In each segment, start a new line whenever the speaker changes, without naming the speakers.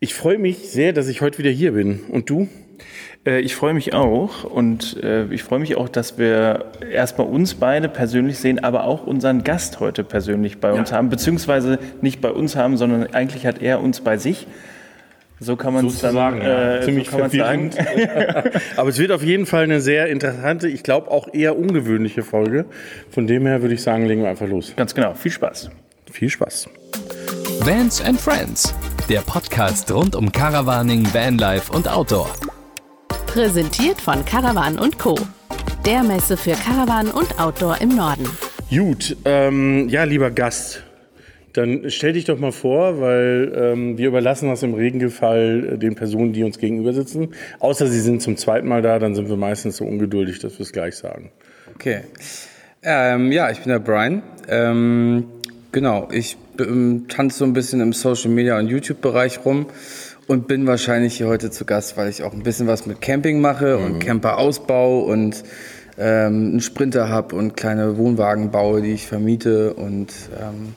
Ich freue mich sehr, dass ich heute wieder hier bin. Und du?
Äh, ich freue mich auch und äh, ich freue mich auch, dass wir erstmal uns beide persönlich sehen, aber auch unseren Gast heute persönlich bei uns ja. haben, beziehungsweise nicht bei uns haben, sondern eigentlich hat er uns bei sich. So kann man es dann sagen.
Äh, Ziemlich so sagen. aber es wird auf jeden Fall eine sehr interessante, ich glaube auch eher ungewöhnliche Folge. Von dem her würde ich sagen, legen wir einfach los.
Ganz genau. Viel Spaß.
Viel Spaß.
Vans and Friends, der Podcast rund um Caravaning, Vanlife und Outdoor.
Präsentiert von Caravan Co. Der Messe für Caravan und Outdoor im Norden.
Gut, ähm, ja, lieber Gast, dann stell dich doch mal vor, weil ähm, wir überlassen das im Regelfall äh, den Personen, die uns gegenüber sitzen. Außer sie sind zum zweiten Mal da, dann sind wir meistens so ungeduldig, dass wir es gleich sagen.
Okay. Ähm, ja, ich bin der Brian. Ähm, genau, ich ähm, tanze so ein bisschen im Social Media und YouTube-Bereich rum und bin wahrscheinlich hier heute zu Gast, weil ich auch ein bisschen was mit Camping mache mhm. und Camperausbau und ähm, einen Sprinter habe und kleine Wohnwagen baue, die ich vermiete und ähm,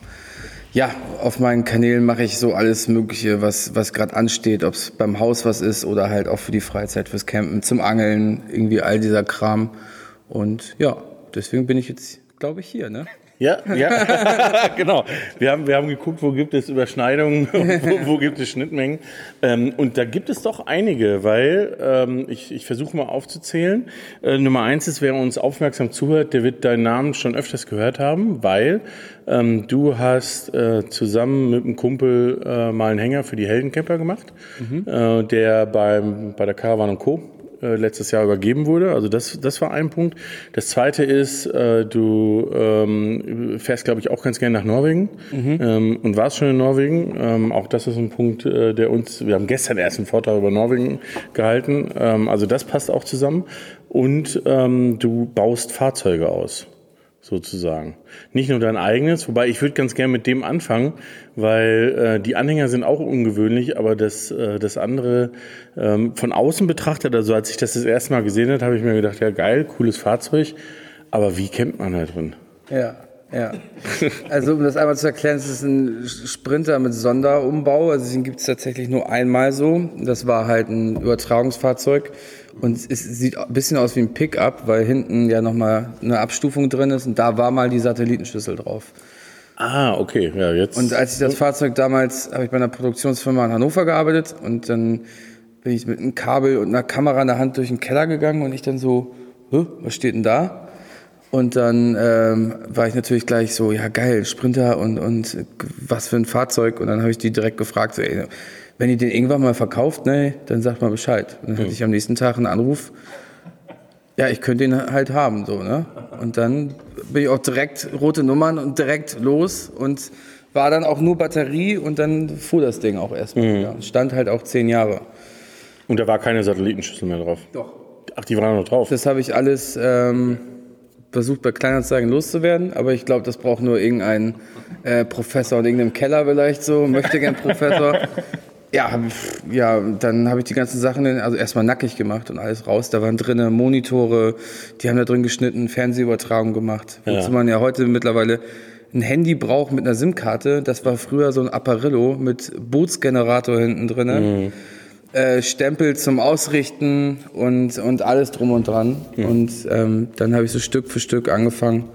ja, auf meinen Kanälen mache ich so alles Mögliche, was, was gerade ansteht, ob es beim Haus was ist oder halt auch für die Freizeit, fürs Campen, zum Angeln, irgendwie all dieser Kram. Und ja, deswegen bin ich jetzt, glaube ich, hier, ne?
Ja, ja, genau. Wir haben, wir haben geguckt, wo gibt es Überschneidungen, wo, wo gibt es Schnittmengen. Ähm, und da gibt es doch einige, weil ähm, ich, ich versuche mal aufzuzählen. Äh, Nummer eins ist, wer uns aufmerksam zuhört, der wird deinen Namen schon öfters gehört haben, weil ähm, du hast äh, zusammen mit einem Kumpel äh, mal einen Hänger für die Heldencamper gemacht, mhm. äh, der beim, bei der Caravan Co äh, letztes Jahr übergeben wurde. Also das, das war ein Punkt. Das zweite ist, äh, du ähm, fährst, glaube ich, auch ganz gerne nach Norwegen mhm. ähm, und warst schon in Norwegen. Ähm, auch das ist ein Punkt, äh, der uns, wir haben gestern erst einen Vortrag über Norwegen gehalten. Ähm, also das passt auch zusammen. Und ähm, du baust Fahrzeuge aus sozusagen. Nicht nur dein eigenes, wobei ich würde ganz gerne mit dem anfangen, weil äh, die Anhänger sind auch ungewöhnlich, aber das, äh, das andere ähm, von außen betrachtet, also als ich das das erste Mal gesehen habe, habe ich mir gedacht, ja geil, cooles Fahrzeug, aber wie kennt man da drin?
Ja. Ja, also um das einmal zu erklären, es ist ein Sprinter mit Sonderumbau, also den gibt es tatsächlich nur einmal so. Das war halt ein Übertragungsfahrzeug und es sieht ein bisschen aus wie ein Pickup, weil hinten ja nochmal eine Abstufung drin ist und da war mal die Satellitenschüssel drauf.
Ah, okay, ja, jetzt.
Und als ich das Fahrzeug damals, habe ich bei einer Produktionsfirma in Hannover gearbeitet und dann bin ich mit einem Kabel und einer Kamera in der Hand durch den Keller gegangen und ich dann so, was steht denn da? Und dann ähm, war ich natürlich gleich so, ja geil, Sprinter und, und was für ein Fahrzeug. Und dann habe ich die direkt gefragt, so, ey, wenn ihr den irgendwann mal verkauft, ne, dann sagt mal Bescheid. Und dann hatte ich am nächsten Tag einen Anruf, ja, ich könnte ihn halt haben, so, ne? Und dann bin ich auch direkt rote Nummern und direkt los und war dann auch nur Batterie und dann fuhr das Ding auch erstmal. Mhm. Ja. Stand halt auch zehn Jahre.
Und da war keine Satellitenschüssel mehr drauf?
Doch.
Ach, die waren noch drauf?
Das habe ich alles ähm, versucht bei Kleinanzeigen loszuwerden, aber ich glaube, das braucht nur irgendein äh, Professor in irgendeinem Keller vielleicht so, möchte gern Professor. ja, ja, dann habe ich die ganzen Sachen also erstmal nackig gemacht und alles raus. Da waren drinnen Monitore, die haben da drin geschnitten, Fernsehübertragung gemacht. Ja. Wozu man ja heute mittlerweile ein Handy braucht mit einer SIM-Karte. Das war früher so ein Apparillo mit Bootsgenerator hinten drin. Mhm. Äh, Stempel zum Ausrichten und, und alles drum und dran. Mhm. Und ähm, dann habe ich so Stück für Stück angefangen,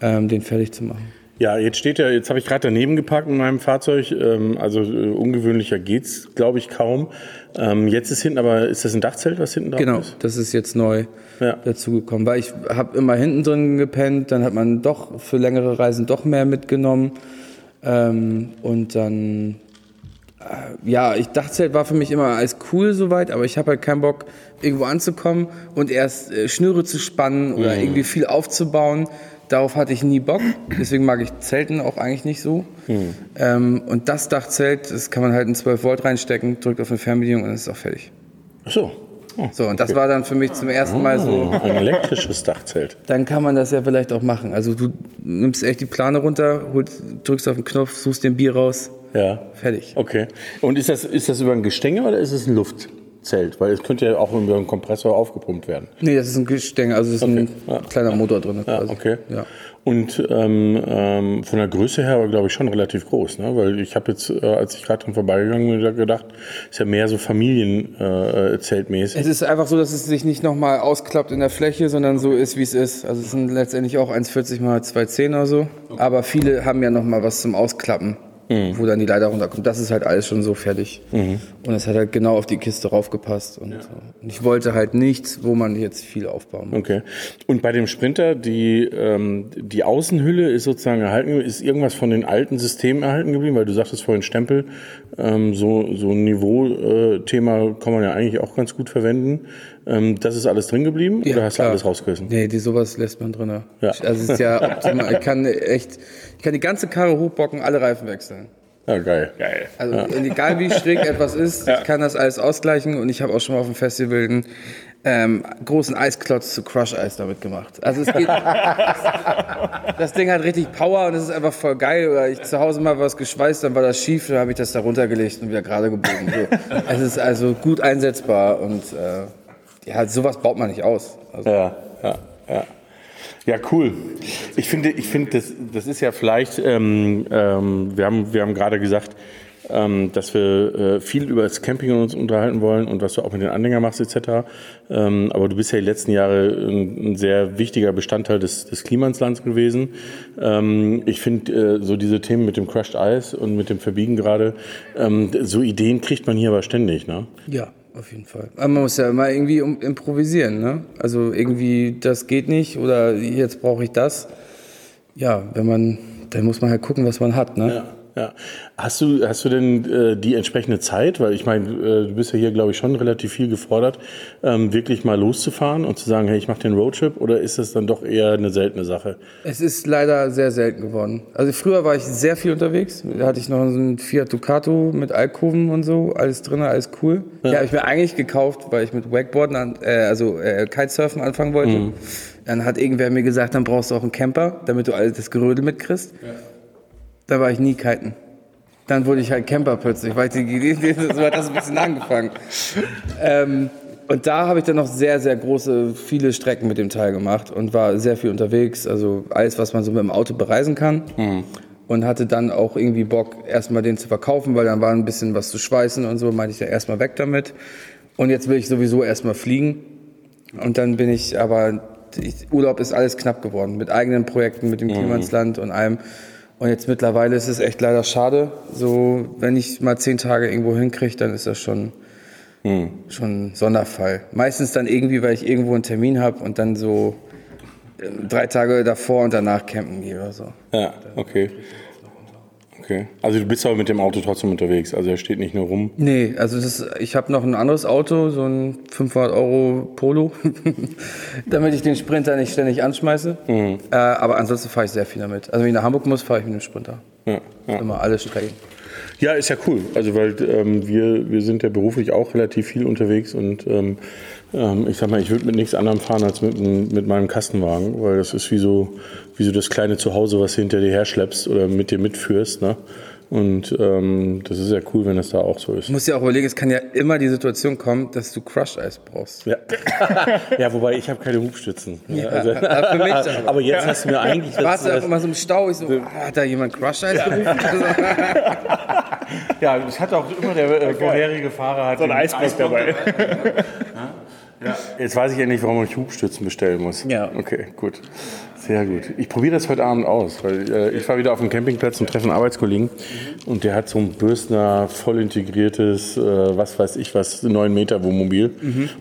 ähm, den fertig zu machen.
Ja, jetzt steht ja, jetzt habe ich gerade daneben geparkt in meinem Fahrzeug. Ähm, also äh, ungewöhnlicher geht's, glaube ich, kaum. Ähm, jetzt ist hinten, aber ist das ein Dachzelt, was hinten drauf
genau,
ist?
Genau, das ist jetzt neu ja. dazugekommen. Weil ich habe immer hinten drin gepennt, dann hat man doch für längere Reisen doch mehr mitgenommen. Ähm, und dann äh, ja, ich Dachzelt war für mich immer als cool soweit, aber ich habe halt keinen Bock, irgendwo anzukommen und erst äh, Schnüre zu spannen oder mhm. irgendwie viel aufzubauen. Darauf hatte ich nie Bock. Deswegen mag ich Zelten auch eigentlich nicht so. Mhm. Ähm, und das Dachzelt, das kann man halt in 12 Volt reinstecken, drückt auf eine Fernbedienung und dann ist es auch fertig.
Ach so.
Oh, so, und das war dann für mich zum ersten Mal so.
Oh, ein elektrisches Dachzelt.
Dann kann man das ja vielleicht auch machen. Also du nimmst echt die Plane runter, holst, drückst auf den Knopf, suchst den Bier raus.
Ja.
Fertig.
Okay. Und ist das, ist das über ein Gestänge oder ist es ein Luft? Zelt? Weil es könnte ja auch über einen Kompressor aufgepumpt werden.
Nee, das ist ein Gestänge, also es ist ein
Ja.
kleiner Motor drin.
Ja,
quasi.
okay.
Ja.
Und ähm, ähm, von der Größe her aber, glaube ich, schon relativ groß. Ne? Weil ich habe jetzt, äh, als ich gerade dran vorbeigegangen bin, gedacht, ist ja mehr so Familienzeltmäßig. Äh.
Es ist einfach so, dass es sich nicht nochmal ausklappt in der Fläche, sondern so ist, wie es ist. Also es sind letztendlich auch 1,40 mal 2,10 oder so. Aber viele haben ja nochmal was zum Ausklappen,
Mhm.
wo dann die Leiter runterkommt. Das ist halt alles schon so fertig. Und es hat halt genau auf die Kiste raufgepasst. Und, so. und ich wollte halt nichts, wo man jetzt viel aufbauen muss.
Okay. Und bei dem Sprinter, die, ähm, die Außenhülle ist sozusagen erhalten, ist irgendwas von den alten Systemen erhalten geblieben? Weil du sagtest vorhin Stempel, ähm, so, so ein Niveau-Thema kann man ja eigentlich auch ganz gut verwenden. Ähm, das ist alles drin geblieben oder hast
klar.
du alles rausgerissen?
Nee, die sowas lässt man drin.
Ja.
Also es ist ja optimal. Ich kann echt, ich kann die ganze Karre hochbocken, alle Reifen wechseln.
Ja, geil.
Geil.
Also egal wie schräg etwas ist, ich kann das alles ausgleichen und ich habe auch schon mal auf dem Festival einen ähm, großen Eisklotz zu Crush Eis damit gemacht. Also es geht, das Ding hat richtig Power und es ist einfach voll geil. Oder ich zu Hause mal was geschweißt, dann war das schief, dann habe ich das da runtergelegt und wieder gerade gebogen. So. Es ist also gut einsetzbar und äh, ja, sowas baut man nicht aus. Also,
Ja, ja, ja. Ja, cool. Ich finde, ich finde, das, das ist ja vielleicht, ähm, ähm, wir haben, wir haben gerade gesagt, ähm, dass wir äh, viel über das Camping uns unterhalten wollen und was du auch mit den Anhängern machst etc. Ähm, aber du bist ja die letzten Jahre ein, ein sehr wichtiger Bestandteil des, des Klimanslands gewesen. Ähm, ich finde äh, so diese Themen mit dem Crushed Ice und mit dem Verbiegen gerade, ähm, so Ideen kriegt man hier aber ständig, ne?
Ja, auf jeden Fall. Aber man muss ja immer irgendwie improvisieren, ne? Also irgendwie, das geht nicht oder jetzt brauche ich das. Ja, wenn man, dann muss man halt gucken, was man hat, ne?
Ja, ja. Hast du, hast du denn äh, die entsprechende Zeit? Weil ich meine, äh, du bist ja hier, glaube ich, schon relativ viel gefordert, ähm, wirklich mal loszufahren und zu sagen, hey, ich mache den Roadtrip oder ist das dann doch eher eine seltene Sache?
Es ist leider sehr selten geworden. Also früher war ich sehr viel unterwegs. Da hatte ich noch so einen Fiat Ducato mit Alkoven und so, alles drin, alles cool. Ja, habe ich mir eigentlich gekauft, weil ich mit Wakeboarden, an, äh, also äh, Kitesurfen anfangen wollte. Dann hat irgendwer mir gesagt, dann brauchst du auch einen Camper, damit du alles das Gerödel mitkriegst. Da war ich nie kiten. Dann wurde ich halt Camper plötzlich, weil die, die, die, so hat das ein bisschen angefangen. Ähm, und da habe ich dann noch sehr, sehr große, viele Strecken mit dem Teil gemacht und war sehr viel unterwegs. Also alles, was man so mit dem Auto bereisen kann. Und hatte dann auch irgendwie Bock, erstmal den zu verkaufen, weil dann war ein bisschen was zu schweißen und so. Meinte ich ja erstmal weg damit. Und jetzt will ich sowieso erstmal fliegen. Und dann bin ich aber, ich, Urlaub ist alles knapp geworden. Mit eigenen Projekten, mit dem Klimansland und allem. Und jetzt mittlerweile ist es echt leider schade. So, wenn ich mal zehn Tage irgendwo hinkriege, dann ist das schon, schon ein Sonderfall. Meistens dann irgendwie, weil ich irgendwo einen Termin habe und dann so äh, drei Tage davor und danach campen gehe oder so.
Ja, okay. Okay. Also du bist aber mit dem Auto trotzdem unterwegs. Also er steht nicht nur rum.
Nee, also ist, ich habe noch ein anderes Auto, so ein 500 Euro Polo, damit ich den Sprinter nicht ständig anschmeiße. Äh, aber ansonsten fahre ich sehr viel damit. Also wenn ich nach Hamburg muss, fahre ich mit dem Sprinter.
Ja, ja.
Immer alle Strecken.
Ja, ist ja cool. Also weil ähm, wir, wir sind ja beruflich auch relativ viel unterwegs und ähm, ähm, ich sag mal, ich würde mit nichts anderem fahren als mit, mit meinem Kastenwagen, weil das ist wie so, wie so das kleine Zuhause, was du hinter dir herschleppst oder mit dir mitführst. Ne? Und ähm, das ist ja cool, wenn das da auch so ist.
Du musst dir auch überlegen, es kann ja immer die Situation kommen, dass du Crush Eis brauchst.
Ja, ja wobei ich habe keine Hubstützen. Ja, also,
aber für mich aber.
aber jetzt hast du mir eigentlich
du auch
das,
immer so im Stau? Ich so, ah, hat da jemand Crush Eis gerufen?
Ja, das hat auch immer der äh, vorherige Fahrer hat
So ein
den
Eisblock dabei.
Jetzt weiß ich ja nicht, warum ich Hubstützen bestellen muss.
Ja.
Okay, gut. Sehr gut. Ich probiere das heute Abend aus, weil äh, ich fahre wieder auf den Campingplatz und treffe einen Arbeitskollegen und der hat so ein Bürstner, voll integriertes, äh, was weiß ich was, 9 Meter Wohnmobil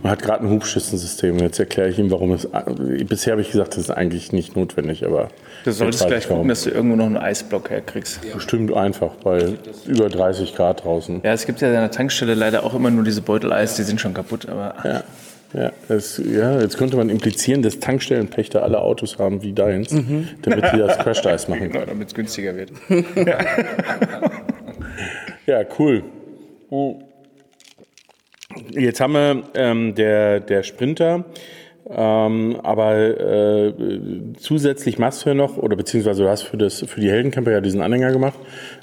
und hat gerade ein Hubschützensystem. Jetzt erkläre ich ihm, warum es. Äh, bisher habe ich gesagt, das ist eigentlich nicht notwendig, aber.
Du solltest gleich gucken, dass du irgendwo noch einen Eisblock herkriegst.
Bestimmt einfach, bei über 30 Grad draußen.
Ja, es gibt ja an der Tankstelle leider auch immer nur diese Beuteleis, die sind schon kaputt, aber
Ja. Ja, das, ja, jetzt könnte man implizieren, dass Tankstellenpächter alle Autos haben wie deins, damit sie das Crash Dice machen können.
damit es günstiger wird.
Ja, cool. Jetzt haben wir ähm, der, der Sprinter. Ähm, aber äh, zusätzlich machst du ja noch, oder beziehungsweise du hast für, das, für die Heldencamper ja diesen Anhänger gemacht.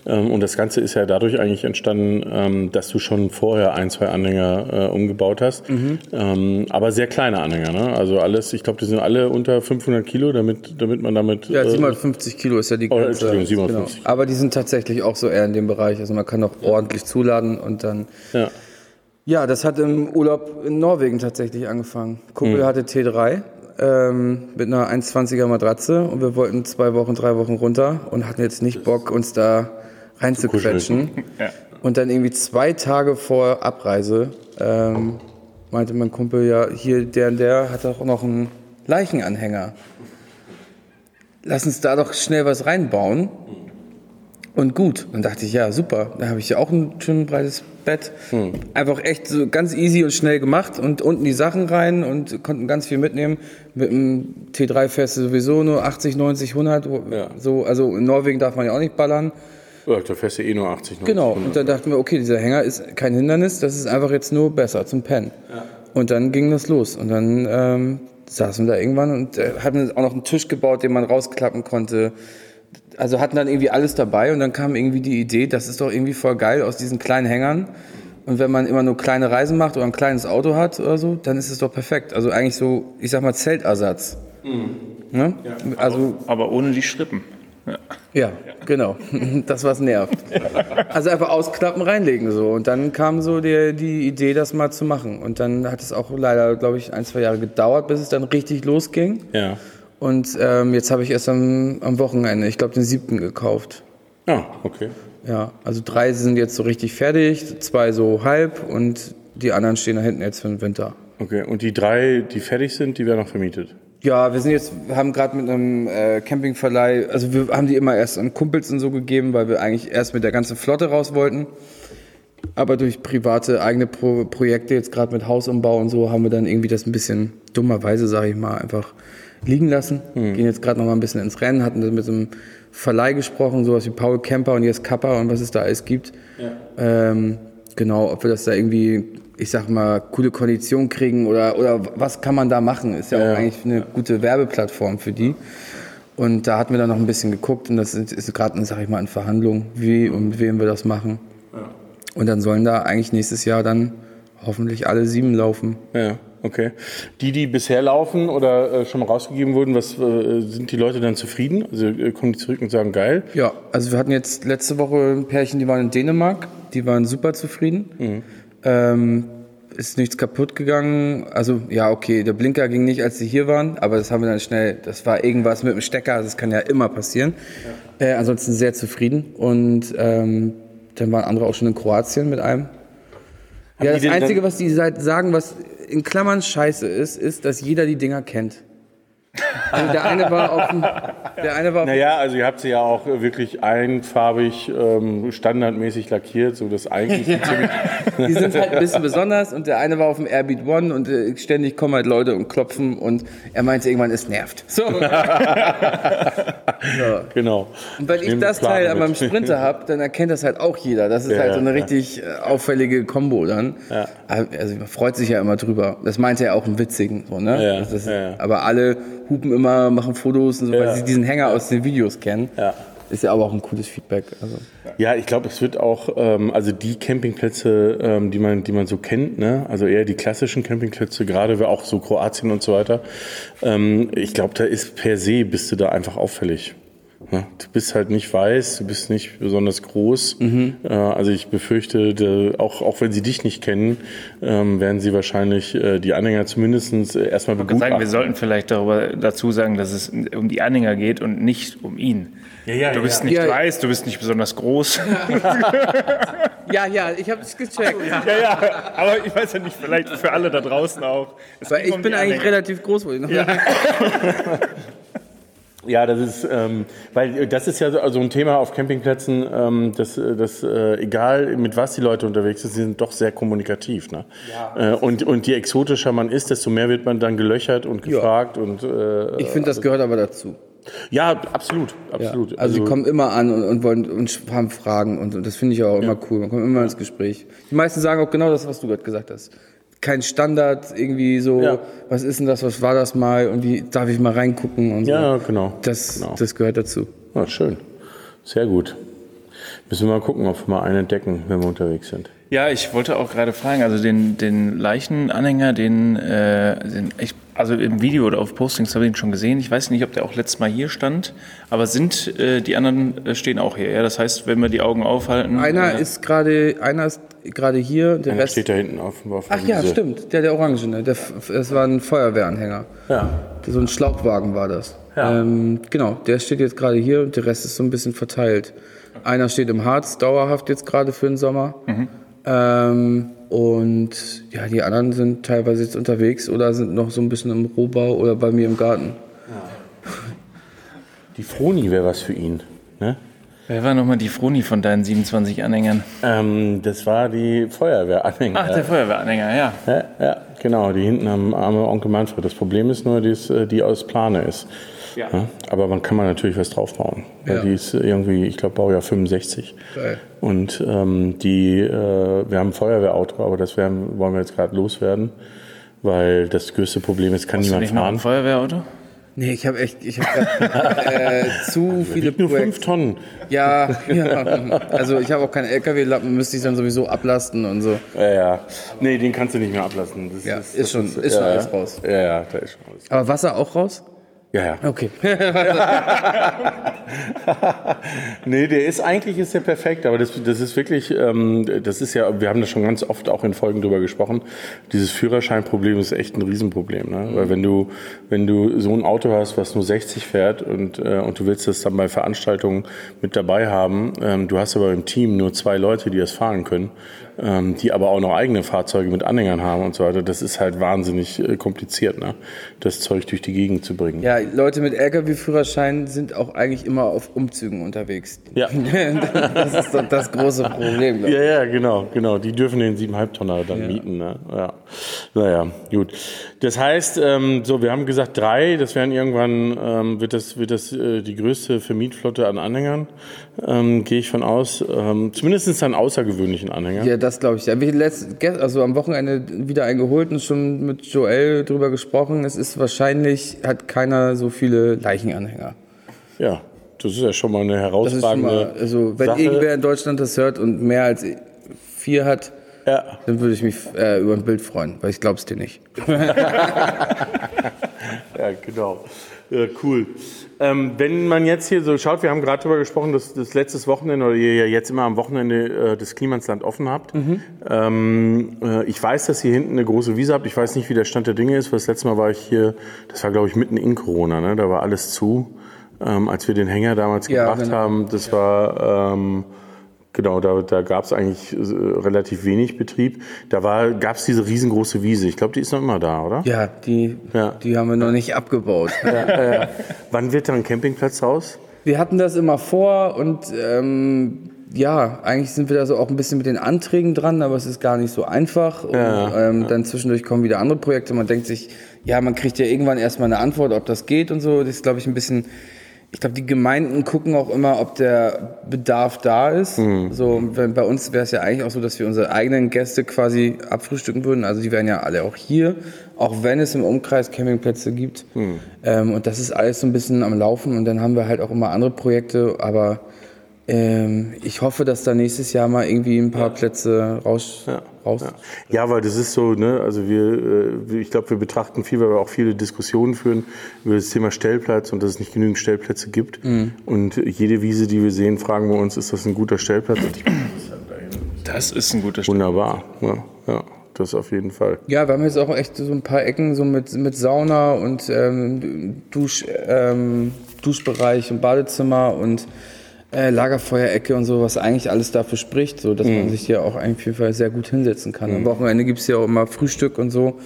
Ähm, und das Ganze ist ja dadurch eigentlich entstanden, ähm, dass du schon vorher ein, zwei Anhänger äh, umgebaut hast. Ähm, aber sehr kleine Anhänger, ne? Also alles, ich glaube, die sind alle unter 500 Kilo, damit, damit man damit.
Ja,
äh,
750 Kilo ist ja die
Oh,
Grenze.
Entschuldigung, 750.
Genau. Aber die sind tatsächlich auch so eher in dem Bereich. Also man kann auch ordentlich zuladen und dann.
ja.
Ja, das hat im Urlaub in Norwegen tatsächlich angefangen. Kumpel hatte T3 ähm, mit einer 1,20er Matratze und wir wollten zwei Wochen, drei Wochen runter und hatten jetzt nicht Bock, uns da reinzuquetschen.
Ja.
Und dann irgendwie zwei Tage vor Abreise ähm, meinte mein Kumpel, ja, hier der und der hat auch noch einen Leichenanhänger. Lass uns da doch schnell was reinbauen. Und gut. Dann dachte ich, ja, super. Da habe ich ja auch ein schön breites Bett. Einfach echt so ganz easy und schnell gemacht und unten die Sachen rein und konnten ganz viel mitnehmen. Mit dem T3 fährst du sowieso nur 80, 90, 100.
Ja.
So, also in Norwegen darf man ja auch nicht ballern.
Ja, da fährst du eh nur 80. 90,
Genau,
100.
und dann dachten wir, okay, dieser Hänger ist kein Hindernis, das ist einfach jetzt nur besser zum Pennen. Und dann ging das los. Und dann ähm, saßen wir da irgendwann und äh, hatten auch noch einen Tisch gebaut, den man rausklappen konnte. Also hatten dann irgendwie alles dabei und dann kam irgendwie die Idee, das ist doch irgendwie voll geil aus diesen kleinen Hängern. Und wenn man immer nur kleine Reisen macht oder ein kleines Auto hat oder so, dann ist es doch perfekt. Also eigentlich so, ich sag mal, Zeltersatz. Ne? Also
Aber ohne die Strippen. Ja.
ja, genau. Das, was nervt. Also einfach ausklappen, reinlegen so. Und dann kam so die, die Idee, das mal zu machen. Und dann hat es auch leider, glaube ich, ein, zwei Jahre gedauert, bis es dann richtig losging.
Ja.
Und ähm, jetzt habe ich erst am, am Wochenende, ich glaube, den siebten gekauft.
Ah, okay.
Ja, also drei sind jetzt so richtig fertig, zwei so halb und die anderen stehen da hinten jetzt für den Winter.
Okay. Und die drei, die fertig sind, die werden noch vermietet.
Ja, wir sind jetzt, wir haben gerade mit einem äh, Campingverleih, also wir haben die immer erst an Kumpels und so gegeben, weil wir eigentlich erst mit der ganzen Flotte raus wollten. Aber durch private eigene Pro Projekte, jetzt gerade mit Hausumbau und so, haben wir dann irgendwie das ein bisschen dummerweise, sage ich mal, einfach liegen lassen. Gehen jetzt gerade noch mal ein bisschen ins Rennen, hatten mit so einem Verleih gesprochen, sowas wie Paul Kemper und jetzt Kappa und was es da alles gibt. Ähm, genau, ob wir das da irgendwie, ich sag mal, coole Kondition kriegen oder, oder was kann man da machen, ist ja,
Ja.
auch eigentlich eine gute Werbeplattform für die. Und da hatten wir dann noch ein bisschen geguckt und das ist, ist gerade, sag ich mal, in Verhandlungen, wie und mit wem wir das machen. Und dann sollen da eigentlich nächstes Jahr dann hoffentlich alle sieben laufen.
Ja, okay. Die, die bisher laufen oder äh, schon mal rausgegeben wurden, was äh, sind die Leute dann zufrieden? Also äh, kommen die zurück und sagen geil?
Ja, also wir hatten jetzt letzte Woche ein Pärchen, die waren in Dänemark, die waren super zufrieden. Ähm, ist nichts kaputt gegangen. Also ja, okay, der Blinker ging nicht, als sie hier waren, aber das haben wir dann schnell, das war irgendwas mit dem Stecker, das kann ja immer passieren. Äh, ansonsten sehr zufrieden. Und ähm, dann waren andere auch schon in Kroatien mit einem. Ja, das Einzige, was die seit- sagen, was in Klammern scheiße ist, ist, dass jeder die Dinger kennt. Also der eine war auf dem, der eine war
Naja, also ihr habt sie ja auch wirklich einfarbig, ähm, standardmäßig lackiert, so das eigentlich ziemlich.
Die sind halt ein bisschen besonders und der eine war auf dem Airbeat One und äh, ständig kommen halt Leute und klopfen und er meinte irgendwann, es nervt. So. Und
Genau.
wenn ich
Nimm
das Teil an
mit.
meinem Sprinter habe, dann erkennt das halt auch jeder. Das ist
Ja,
halt so eine
ja.
richtig äh, auffällige Kombo dann.
Ja.
Also man freut sich ja immer drüber. Das meinte er auch im Witzigen. So, ne?
Ja,
das
ja, ja.
Aber alle hupen immer, machen Fotos und so,
Ja.
weil sie diesen Hänger aus den Videos kennen.
Ja.
Ist ja aber auch ein cooles Feedback. Also.
Ja, ich glaube, es wird auch, ähm, also die Campingplätze, ähm, die man, die man so kennt, ne, also eher die klassischen Campingplätze, gerade auch so Kroatien und so weiter. Ähm, ich glaube, da ist per se bist du da einfach auffällig. Ne? Du bist halt nicht weiß, du bist nicht besonders groß. Äh, also ich befürchte, de, auch, auch wenn sie dich nicht kennen, ähm, werden sie wahrscheinlich äh, die Anhänger zumindest äh, erstmal
Ich würde sagen, wir sollten vielleicht darüber dazu sagen, dass es um die Anhänger geht und nicht um ihn.
Ja, ja,
du bist
ja.
nicht
Ja.
weiß, du bist nicht besonders groß.
Ja, ja, ich habe es gecheckt.
ja, ja, aber ich weiß ja nicht, vielleicht für alle da draußen auch.
Ich
um
bin eigentlich
Anhänger.
relativ groß. wollte ich noch sagen.
Ja, das ist, ähm, weil äh, das ist ja so also ein Thema auf Campingplätzen, ähm, dass, äh, dass äh, egal mit was die Leute unterwegs sind, sie sind doch sehr kommunikativ. Ne? Äh, und, und je exotischer man ist, desto mehr wird man dann gelöchert und gefragt. Und, äh,
Ich finde, das gehört aber dazu.
ja, absolut, absolut.
Also, die kommen immer an und, und wollen und haben Fragen und, und das finde ich auch immer cool. Man kommt immer ins Gespräch. Die meisten sagen auch genau das, was du gerade gesagt hast. Kein Standard irgendwie so,
Ja.
was ist denn das, was war das mal und wie darf ich mal reingucken und so.
Ja, genau.
Das,
Genau.
das gehört dazu.
Ah, schön. Sehr gut. Müssen wir mal gucken, ob wir mal einen entdecken, wenn wir unterwegs sind.
Ja, ich wollte auch gerade fragen, also den, den Leichenanhänger, den, äh, den ich, also im Video oder auf Postings habe ich ihn schon gesehen. Ich weiß nicht, ob der auch letztes Mal hier stand, aber sind äh, die anderen äh, stehen auch hier. Ja? Das heißt, wenn wir die Augen aufhalten.
Einer
äh,
ist gerade, einer ist gerade hier, der
Einer
Rest.
steht da hinten auf, auf
Ach ja,
Wiese.
stimmt, der der Orangene, der, das war ein Feuerwehranhänger.
Ja.
So ein Schlauchwagen war das.
Ja.
Ähm, genau, der steht jetzt gerade hier und der Rest ist so ein bisschen verteilt. Einer steht im Harz, dauerhaft jetzt gerade für den Sommer. Ähm, und ja, die anderen sind teilweise jetzt unterwegs oder sind noch so ein bisschen im Rohbau oder bei mir im Garten.
Die Froni wäre was für ihn. Ne?
Wer war nochmal die Froni von deinen 27 Anhängern?
Ähm, das war die Feuerwehranhänger.
Ach, der Feuerwehranhänger, ja.
Ja, ja, genau, die hinten am arme Onkel Manfred. Das Problem ist nur, die, ist, äh, die aus Plane ist.
Ja.
aber man kann man natürlich was draufbauen. Weil
Ja.
die ist irgendwie, ich glaube, Baujahr 65.
Geil.
Und ähm, die, äh, wir haben ein Feuerwehrauto, aber das werden, wollen wir jetzt gerade loswerden. Weil das größte Problem ist, kann
Hast du
niemand
nicht noch ein
fahren.
Feuerwehrauto?
Nee, ich habe echt, ich habe äh, zu viele
Nur fünf. Tonnen.
Ja, ja, also ich habe auch keinen LKW-Lappen, müsste ich dann sowieso ablasten und so.
Ja, ja. Nee, den kannst du nicht mehr ablassen. Das
Ja,
das
ist schon- ist schon
ja,
alles raus.
Ja, ja, da ist schon alles.
Aber Wasser auch raus?
Ja, ja.
Okay.
Nee, der ist eigentlich ist der perfekt, aber das, das ist wirklich, ähm, das ist ja, wir haben da schon ganz oft auch in Folgen drüber gesprochen. Dieses Führerscheinproblem ist echt ein Riesenproblem, ne? Weil wenn du, wenn du so ein Auto hast, was nur 60 fährt und, äh, und du willst das dann bei Veranstaltungen mit dabei haben, ähm, du hast aber im Team nur zwei Leute, die das fahren können, ähm, die aber auch noch eigene Fahrzeuge mit Anhängern haben und so weiter, das ist halt wahnsinnig äh, kompliziert, ne? Das Zeug durch die Gegend zu bringen.
Ja, Leute mit LKW-Führerschein sind auch eigentlich immer auf Umzügen unterwegs.
Ja.
Das ist doch das große Problem.
Ja, ja, genau, genau. Die dürfen den 7,5 Tonner dann mieten. Ne? Ja. Naja, gut. Das heißt, ähm, so, wir haben gesagt drei, das werden irgendwann, ähm, wird das, wird das äh, die größte Vermietflotte an Anhängern, ähm, gehe ich von aus. Ähm, zumindest an außergewöhnlichen Anhängern.
Ja, das glaube ich. Ja, wir letzt, also am Wochenende wieder eingeholt und schon mit Joel drüber gesprochen. Es ist wahrscheinlich, hat keiner so viele Leichenanhänger.
Ja, das ist ja schon mal eine
Das
herausragende
mal, also wenn
Sache.
irgendwer in Deutschland das hört und mehr als vier hat,
Ja.
dann würde ich mich äh, über ein Bild freuen, weil ich glaube es dir nicht.
Ja, genau. Ja, cool. Ähm, wenn man jetzt hier so schaut, wir haben gerade darüber gesprochen, dass das letztes Wochenende oder ihr ja jetzt immer am Wochenende äh, das Klimansland offen habt. Ähm, äh, ich weiß, dass ihr hinten eine große Wiese habt. Ich weiß nicht, wie der Stand der Dinge ist, weil das letzte Mal war ich hier, das war glaube ich mitten in Corona, ne? da war alles zu. Ähm, als wir den Hänger damals
Ja,
gebracht
genau.
haben, das war... Genau, da, da gab es eigentlich äh, relativ wenig Betrieb. Da gab es diese riesengroße Wiese. Ich glaube, die ist noch immer da, oder?
Ja, die,
Ja.
die haben wir noch nicht abgebaut.
Wann wird da ein Campingplatz raus?
Wir hatten das immer vor und ähm, ja, eigentlich sind wir da so auch ein bisschen mit den Anträgen dran, aber es ist gar nicht so einfach. Und, ähm, Dann zwischendurch kommen wieder andere Projekte. Man denkt sich, ja, man kriegt ja irgendwann erstmal eine Antwort, ob das geht und so. Das ist, glaube ich, ein bisschen. Ich glaube, die Gemeinden gucken auch immer, ob der Bedarf da ist. So, wenn, bei uns wäre es ja eigentlich auch so, dass wir unsere eigenen Gäste quasi abfrühstücken würden. Also die wären ja alle auch hier, auch wenn es im Umkreis Campingplätze gibt. Ähm, und das ist alles so ein bisschen am Laufen. Und dann haben wir halt auch immer andere Projekte, aber ähm, ich hoffe, dass da nächstes Jahr mal irgendwie ein paar Plätze raus. raus
Ja, weil das ist so, ne, also wir, äh, ich glaube, wir betrachten viel, weil wir auch viele Diskussionen führen über das Thema Stellplatz und dass es nicht genügend Stellplätze gibt.
Mhm.
Und jede Wiese, die wir sehen, fragen wir uns, ist das ein guter Stellplatz? Ich,
Das ist ein guter Stück.
wunderbar, ja, ja, das auf jeden Fall.
Ja, wir haben jetzt auch echt so ein paar Ecken so mit, mit Sauna und ähm, Dusch, ähm, Duschbereich und Badezimmer und äh, Lagerfeuerecke und so, was eigentlich alles dafür spricht, so dass man sich hier auch eigentlich auf jeden Fall sehr gut hinsetzen kann. Am Wochenende gibt's ja auch immer Frühstück und so.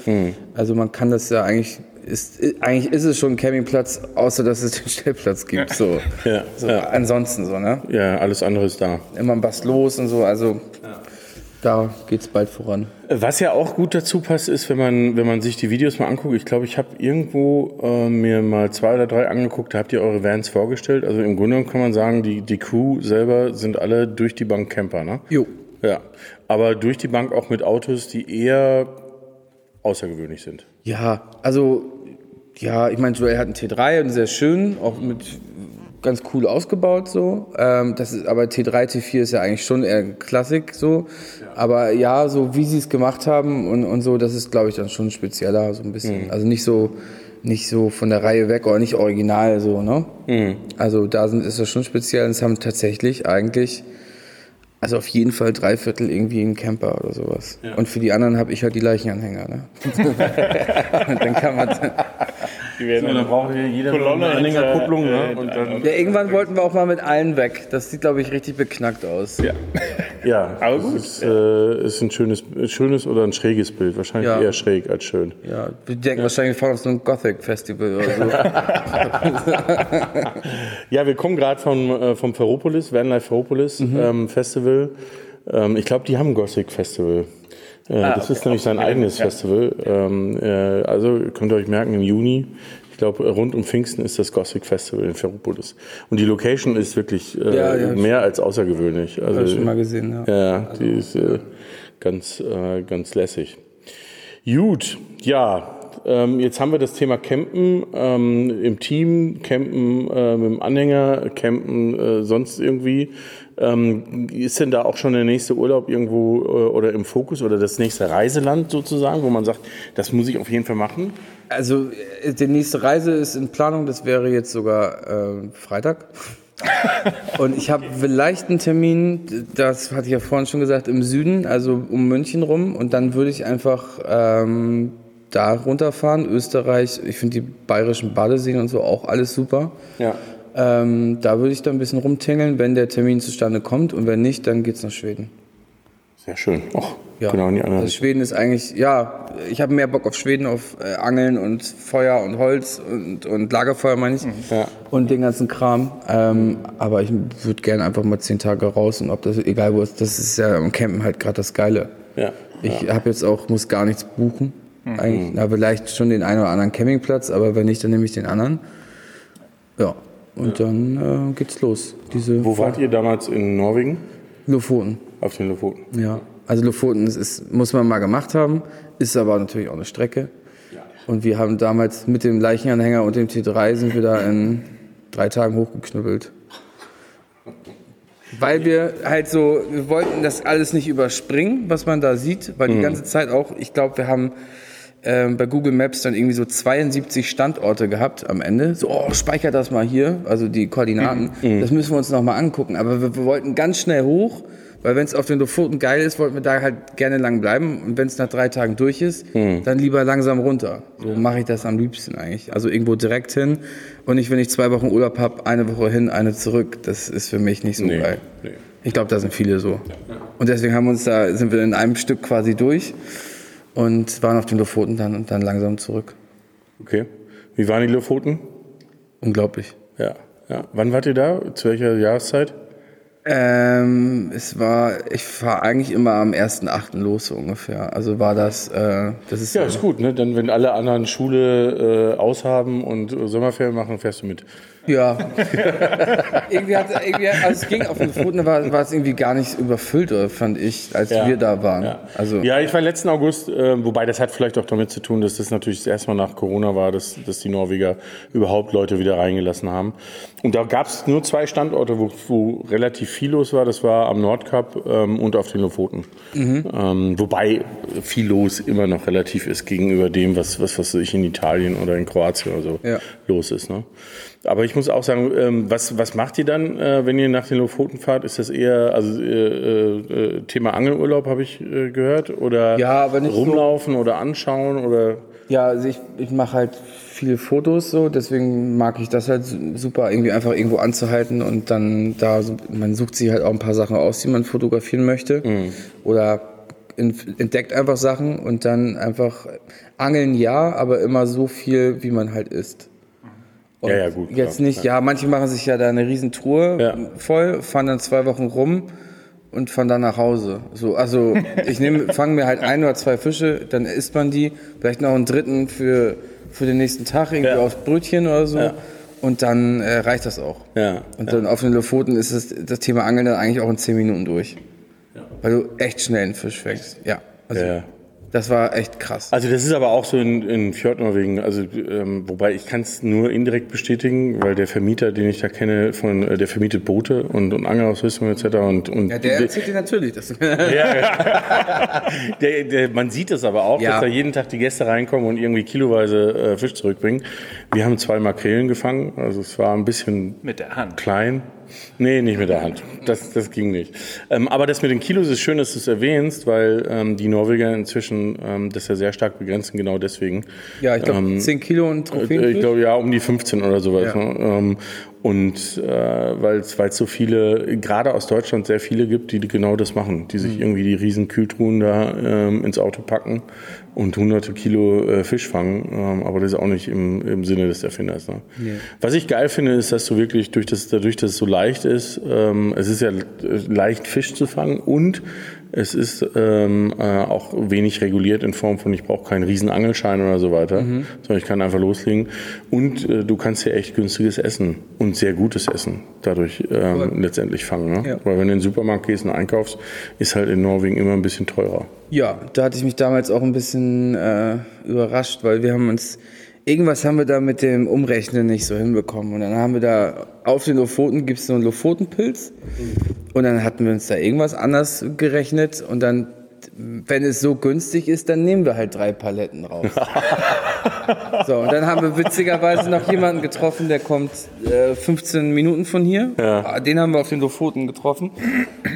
Also man kann das ja eigentlich, ist, eigentlich ist es schon ein Campingplatz, außer dass es den Stellplatz gibt. So.
Ja,
so
ja.
Ansonsten so, ne?
Ja, alles andere ist da.
Immer was los und so, also da geht's bald voran.
Was ja auch gut dazu passt, ist, wenn man, wenn man sich die Videos mal anguckt. Ich glaube, ich habe irgendwo äh, mir mal zwei oder drei angeguckt, da habt ihr eure Vans vorgestellt. Also im Grunde kann man sagen, die, die Crew selber sind alle durch die Bank Camper, ne?
Jo.
Ja, aber durch die Bank auch mit Autos, die eher außergewöhnlich sind.
Ja, also, ja, ich meine, Joel hat einen T3 und sehr schön, auch mit ganz cool ausgebaut so. Ähm, das ist, aber T3, T4 ist ja eigentlich schon eher Klassik so. Aber ja, so wie sie es gemacht haben und, und so, das ist, glaube ich, dann schon spezieller, so ein bisschen. Also nicht so, nicht so von der Reihe weg oder nicht original so, ne? Also da sind, ist das schon speziell und es haben tatsächlich eigentlich, also auf jeden Fall drei Viertel irgendwie ein Camper oder sowas. Und für die anderen habe ich halt die Leichenanhänger, ne? und dann kann man,
Die werden
dann braucht jeder
Kolonne
eine
hinter-
Kupplung. Ne?
äh,
Und dann,
Ja, irgendwann wollten wir auch mal mit allen weg. Das sieht, glaube ich, richtig beknackt aus. Ja.
ja,
Aber
das
gut.
Ist, äh, ist ein schönes, schönes oder ein schräges Bild. Wahrscheinlich
Ja.
eher schräg als schön.
wir denken wahrscheinlich, wir fahren auf so ein Gothic-Festival oder so.
Ja, wir kommen gerade vom, äh, vom Ferropolis, Vanlife Ferropolis
Mhm.
ähm, Festival. Ähm, ich glaube, die haben ein Gothic Festival. Äh,
Ah,
das ist nämlich sein eigenes Festival. Ähm, äh, also könnt ihr euch merken, im Juni, ich glaube, rund um Pfingsten ist das Gothic Festival in Ferropolis. Und die Location ist wirklich äh,
Ja, ja,
mehr als außergewöhnlich. Also,
Hab ich schon mal gesehen, ja.
Ja, die ist äh, ganz, äh, ganz lässig. Gut, ja. Ähm, jetzt haben wir das Thema Campen ähm, im Team, Campen äh, mit dem Anhänger, Campen äh, sonst irgendwie. Ähm, ist denn da auch schon der nächste Urlaub irgendwo äh, oder im Fokus oder das nächste Reiseland sozusagen, wo man sagt, das muss ich auf jeden Fall machen?
Also, äh, die nächste Reise ist in Planung. Das wäre jetzt sogar äh, Freitag. Und ich habe vielleicht einen Termin, das hatte ich ja vorhin schon gesagt, im Süden, also um München rum. Und dann würde ich einfach ähm, da runterfahren, Österreich. Ich finde die bayerischen Badeseen und so auch alles super.
Ja.
Ähm, da würde ich dann ein bisschen rumtingeln, wenn der Termin zustande kommt. Und wenn nicht, dann geht's nach Schweden.
Sehr schön. Och,
Ja.
genau in die andere
also. Schweden ist eigentlich, ja, ich habe mehr Bock auf Schweden, auf äh, Angeln und Feuer und Holz und, und Lagerfeuer, meine ich.
Ja.
Und den ganzen Kram. Ähm, aber ich würde gerne einfach mal zehn Tage raus und ob das, egal wo es das ist ja am Campen halt gerade das Geile.
Ja.
Ich habe jetzt auch, muss gar nichts buchen. Eigentlich, na, vielleicht schon den einen oder anderen Campingplatz, aber wenn nicht, dann nehme ich den anderen. Ja, und dann äh, geht's los. Diese
Wo wart ihr damals in Norwegen?
Lofoten.
Auf den Lofoten.
Ja, also Lofoten ist, ist, muss man mal gemacht haben, ist aber natürlich auch eine Strecke. Und wir haben damals mit dem Leichenanhänger und dem T3 sind wir da in drei Tagen hochgeknüppelt. Weil wir halt so, wir wollten das alles nicht überspringen, was man da sieht, weil die ganze Zeit auch, ich glaube, wir haben ähm, bei Google Maps dann irgendwie so 72 Standorte gehabt am Ende. So, oh, speicher das mal hier, also die Koordinaten. Das müssen wir uns nochmal angucken. Aber wir, wir wollten ganz schnell hoch, weil wenn es auf den Lofoten geil ist, wollten wir da halt gerne lang bleiben. Und wenn es nach drei Tagen durch ist, dann lieber langsam runter. So mache ich das am liebsten eigentlich. Also irgendwo direkt hin. Und nicht, wenn ich zwei Wochen Urlaub habe, eine Woche hin, eine zurück. Das ist für mich nicht so
Nee,
geil.
nee.
Ich glaube, da sind viele so. Und deswegen haben wir uns da, sind wir in einem Stück quasi durch und waren auf den Lofoten dann und dann langsam zurück.
Okay. Wie waren die Lofoten?
Unglaublich.
Ja. ja. Wann wart ihr da? Zu welcher Jahreszeit?
Ähm, es war, ich fahre eigentlich immer am 1.8. los so ungefähr. Also war das, äh, das ist
Ja, ist gut, ne? Dann, wenn alle anderen Schule äh, aushaben und Sommerferien machen, fährst du mit.
Ja. irgendwie hat irgendwie, also es ging auf den Lofoten, war, war es irgendwie gar nicht überfüllt, fand ich, als
Ja.
wir da waren.
Ja.
Also
ja, ich war letzten August, äh, wobei das hat vielleicht auch damit zu tun, dass das natürlich das erste Mal nach Corona war, dass, dass die Norweger überhaupt Leute wieder reingelassen haben. Und da gab es nur zwei Standorte, wo, wo relativ viel los war. Das war am Nordkap ähm, und auf den Lofoten.
Mhm.
Ähm, wobei viel los immer noch relativ ist gegenüber dem, was, was, was ich in Italien oder in Kroatien oder so
Ja.
los ist. Ne? Aber ich muss auch sagen, ähm, was, was macht ihr dann, äh, wenn ihr nach den Lofoten fahrt? Ist das eher also, äh, äh, Thema Angelurlaub, habe ich äh, gehört? Oder
Ja, aber nicht so-
rumlaufen oder anschauen? Oder
Ja, also ich, ich mache halt viele Fotos so, deswegen mag ich das halt su- super, irgendwie einfach irgendwo anzuhalten und dann da, man sucht sich halt auch ein paar Sachen aus, die man fotografieren möchte oder in, entdeckt einfach Sachen und dann einfach angeln ja, aber immer so viel, wie man halt isst. Und
Ja, ja, gut,
Jetzt
klar,
nicht, ja, manche machen sich ja da eine riesen Tour
Ja.
voll, fahren dann zwei Wochen rum und fahren dann nach Hause. So, also ich nehme, fange mir halt ein oder zwei Fische, dann isst man die, vielleicht noch einen dritten für, für den nächsten Tag irgendwie
Ja.
aufs Brötchen oder so.
Ja.
Und dann äh, reicht das auch.
Ja,
Und dann auf den Lofoten ist das, das Thema Angeln dann eigentlich auch in zehn Minuten durch. Weil du echt schnell einen Fisch fängst. Ja. Also,
ja.
Das war echt krass.
Also das ist aber auch so in, in Fjordnorwegen, also ähm, wobei ich kann es nur indirekt bestätigen, weil der Vermieter, den ich da kenne, von äh, der vermietet Boote und, und Angelausrüstung etc. Und, und
ja, der erzählt dir natürlich das.
der, der, man sieht es aber auch,
Ja.
dass da jeden Tag die Gäste reinkommen und irgendwie kiloweise äh, Fisch zurückbringen. Wir haben zwei Makrelen gefangen, also es war ein bisschen
Mit der Hand.
klein. Nee, nicht mit der Hand. Das, das ging nicht. Ähm, aber das mit den Kilos ist schön, dass du es erwähnst, weil ähm, die Norweger inzwischen ähm, das ja sehr stark begrenzen, genau deswegen.
Ja, ich glaube,
Ähm,
10 Kilo und
Äh,
Trophäen.
Ich glaube, ja, um die 15 oder sowas.
Ja.
Ne? Ähm, und äh, weil es so viele, gerade aus Deutschland sehr viele gibt, die genau das machen, die
Mhm.
sich irgendwie die riesen Kühltruhen da ähm, ins Auto packen und hunderte Kilo äh, Fisch fangen. Ähm, aber das ist auch nicht im, im Sinne des Erfinders. Ne? Was ich geil finde, ist, dass du wirklich durch das, dadurch, dass es so leicht ist, ähm, es ist ja leicht Fisch zu fangen und es ist ähm, äh, auch wenig reguliert in Form von, ich brauche keinen riesen Angelschein oder so weiter,
Mhm.
sondern ich kann einfach loslegen. Und äh, du kannst hier echt günstiges Essen und sehr gutes Essen dadurch ähm, letztendlich fangen. Ne?
Ja.
Weil wenn du in den Supermarkt gehst und einkaufst, ist halt in Norwegen immer ein bisschen teurer.
Ja, da hatte ich mich damals auch ein bisschen äh, überrascht, weil wir haben uns irgendwas haben wir da mit dem Umrechnen nicht so hinbekommen und dann haben wir da auf den Lofoten gibt es so einen Lofotenpilz und dann hatten wir uns da irgendwas anders gerechnet und dann wenn es so günstig ist, dann nehmen wir halt drei Paletten raus. so, und dann haben wir witzigerweise noch jemanden getroffen, der kommt äh, 15 Minuten von hier. Ah, Den haben wir auf den Lofoten getroffen.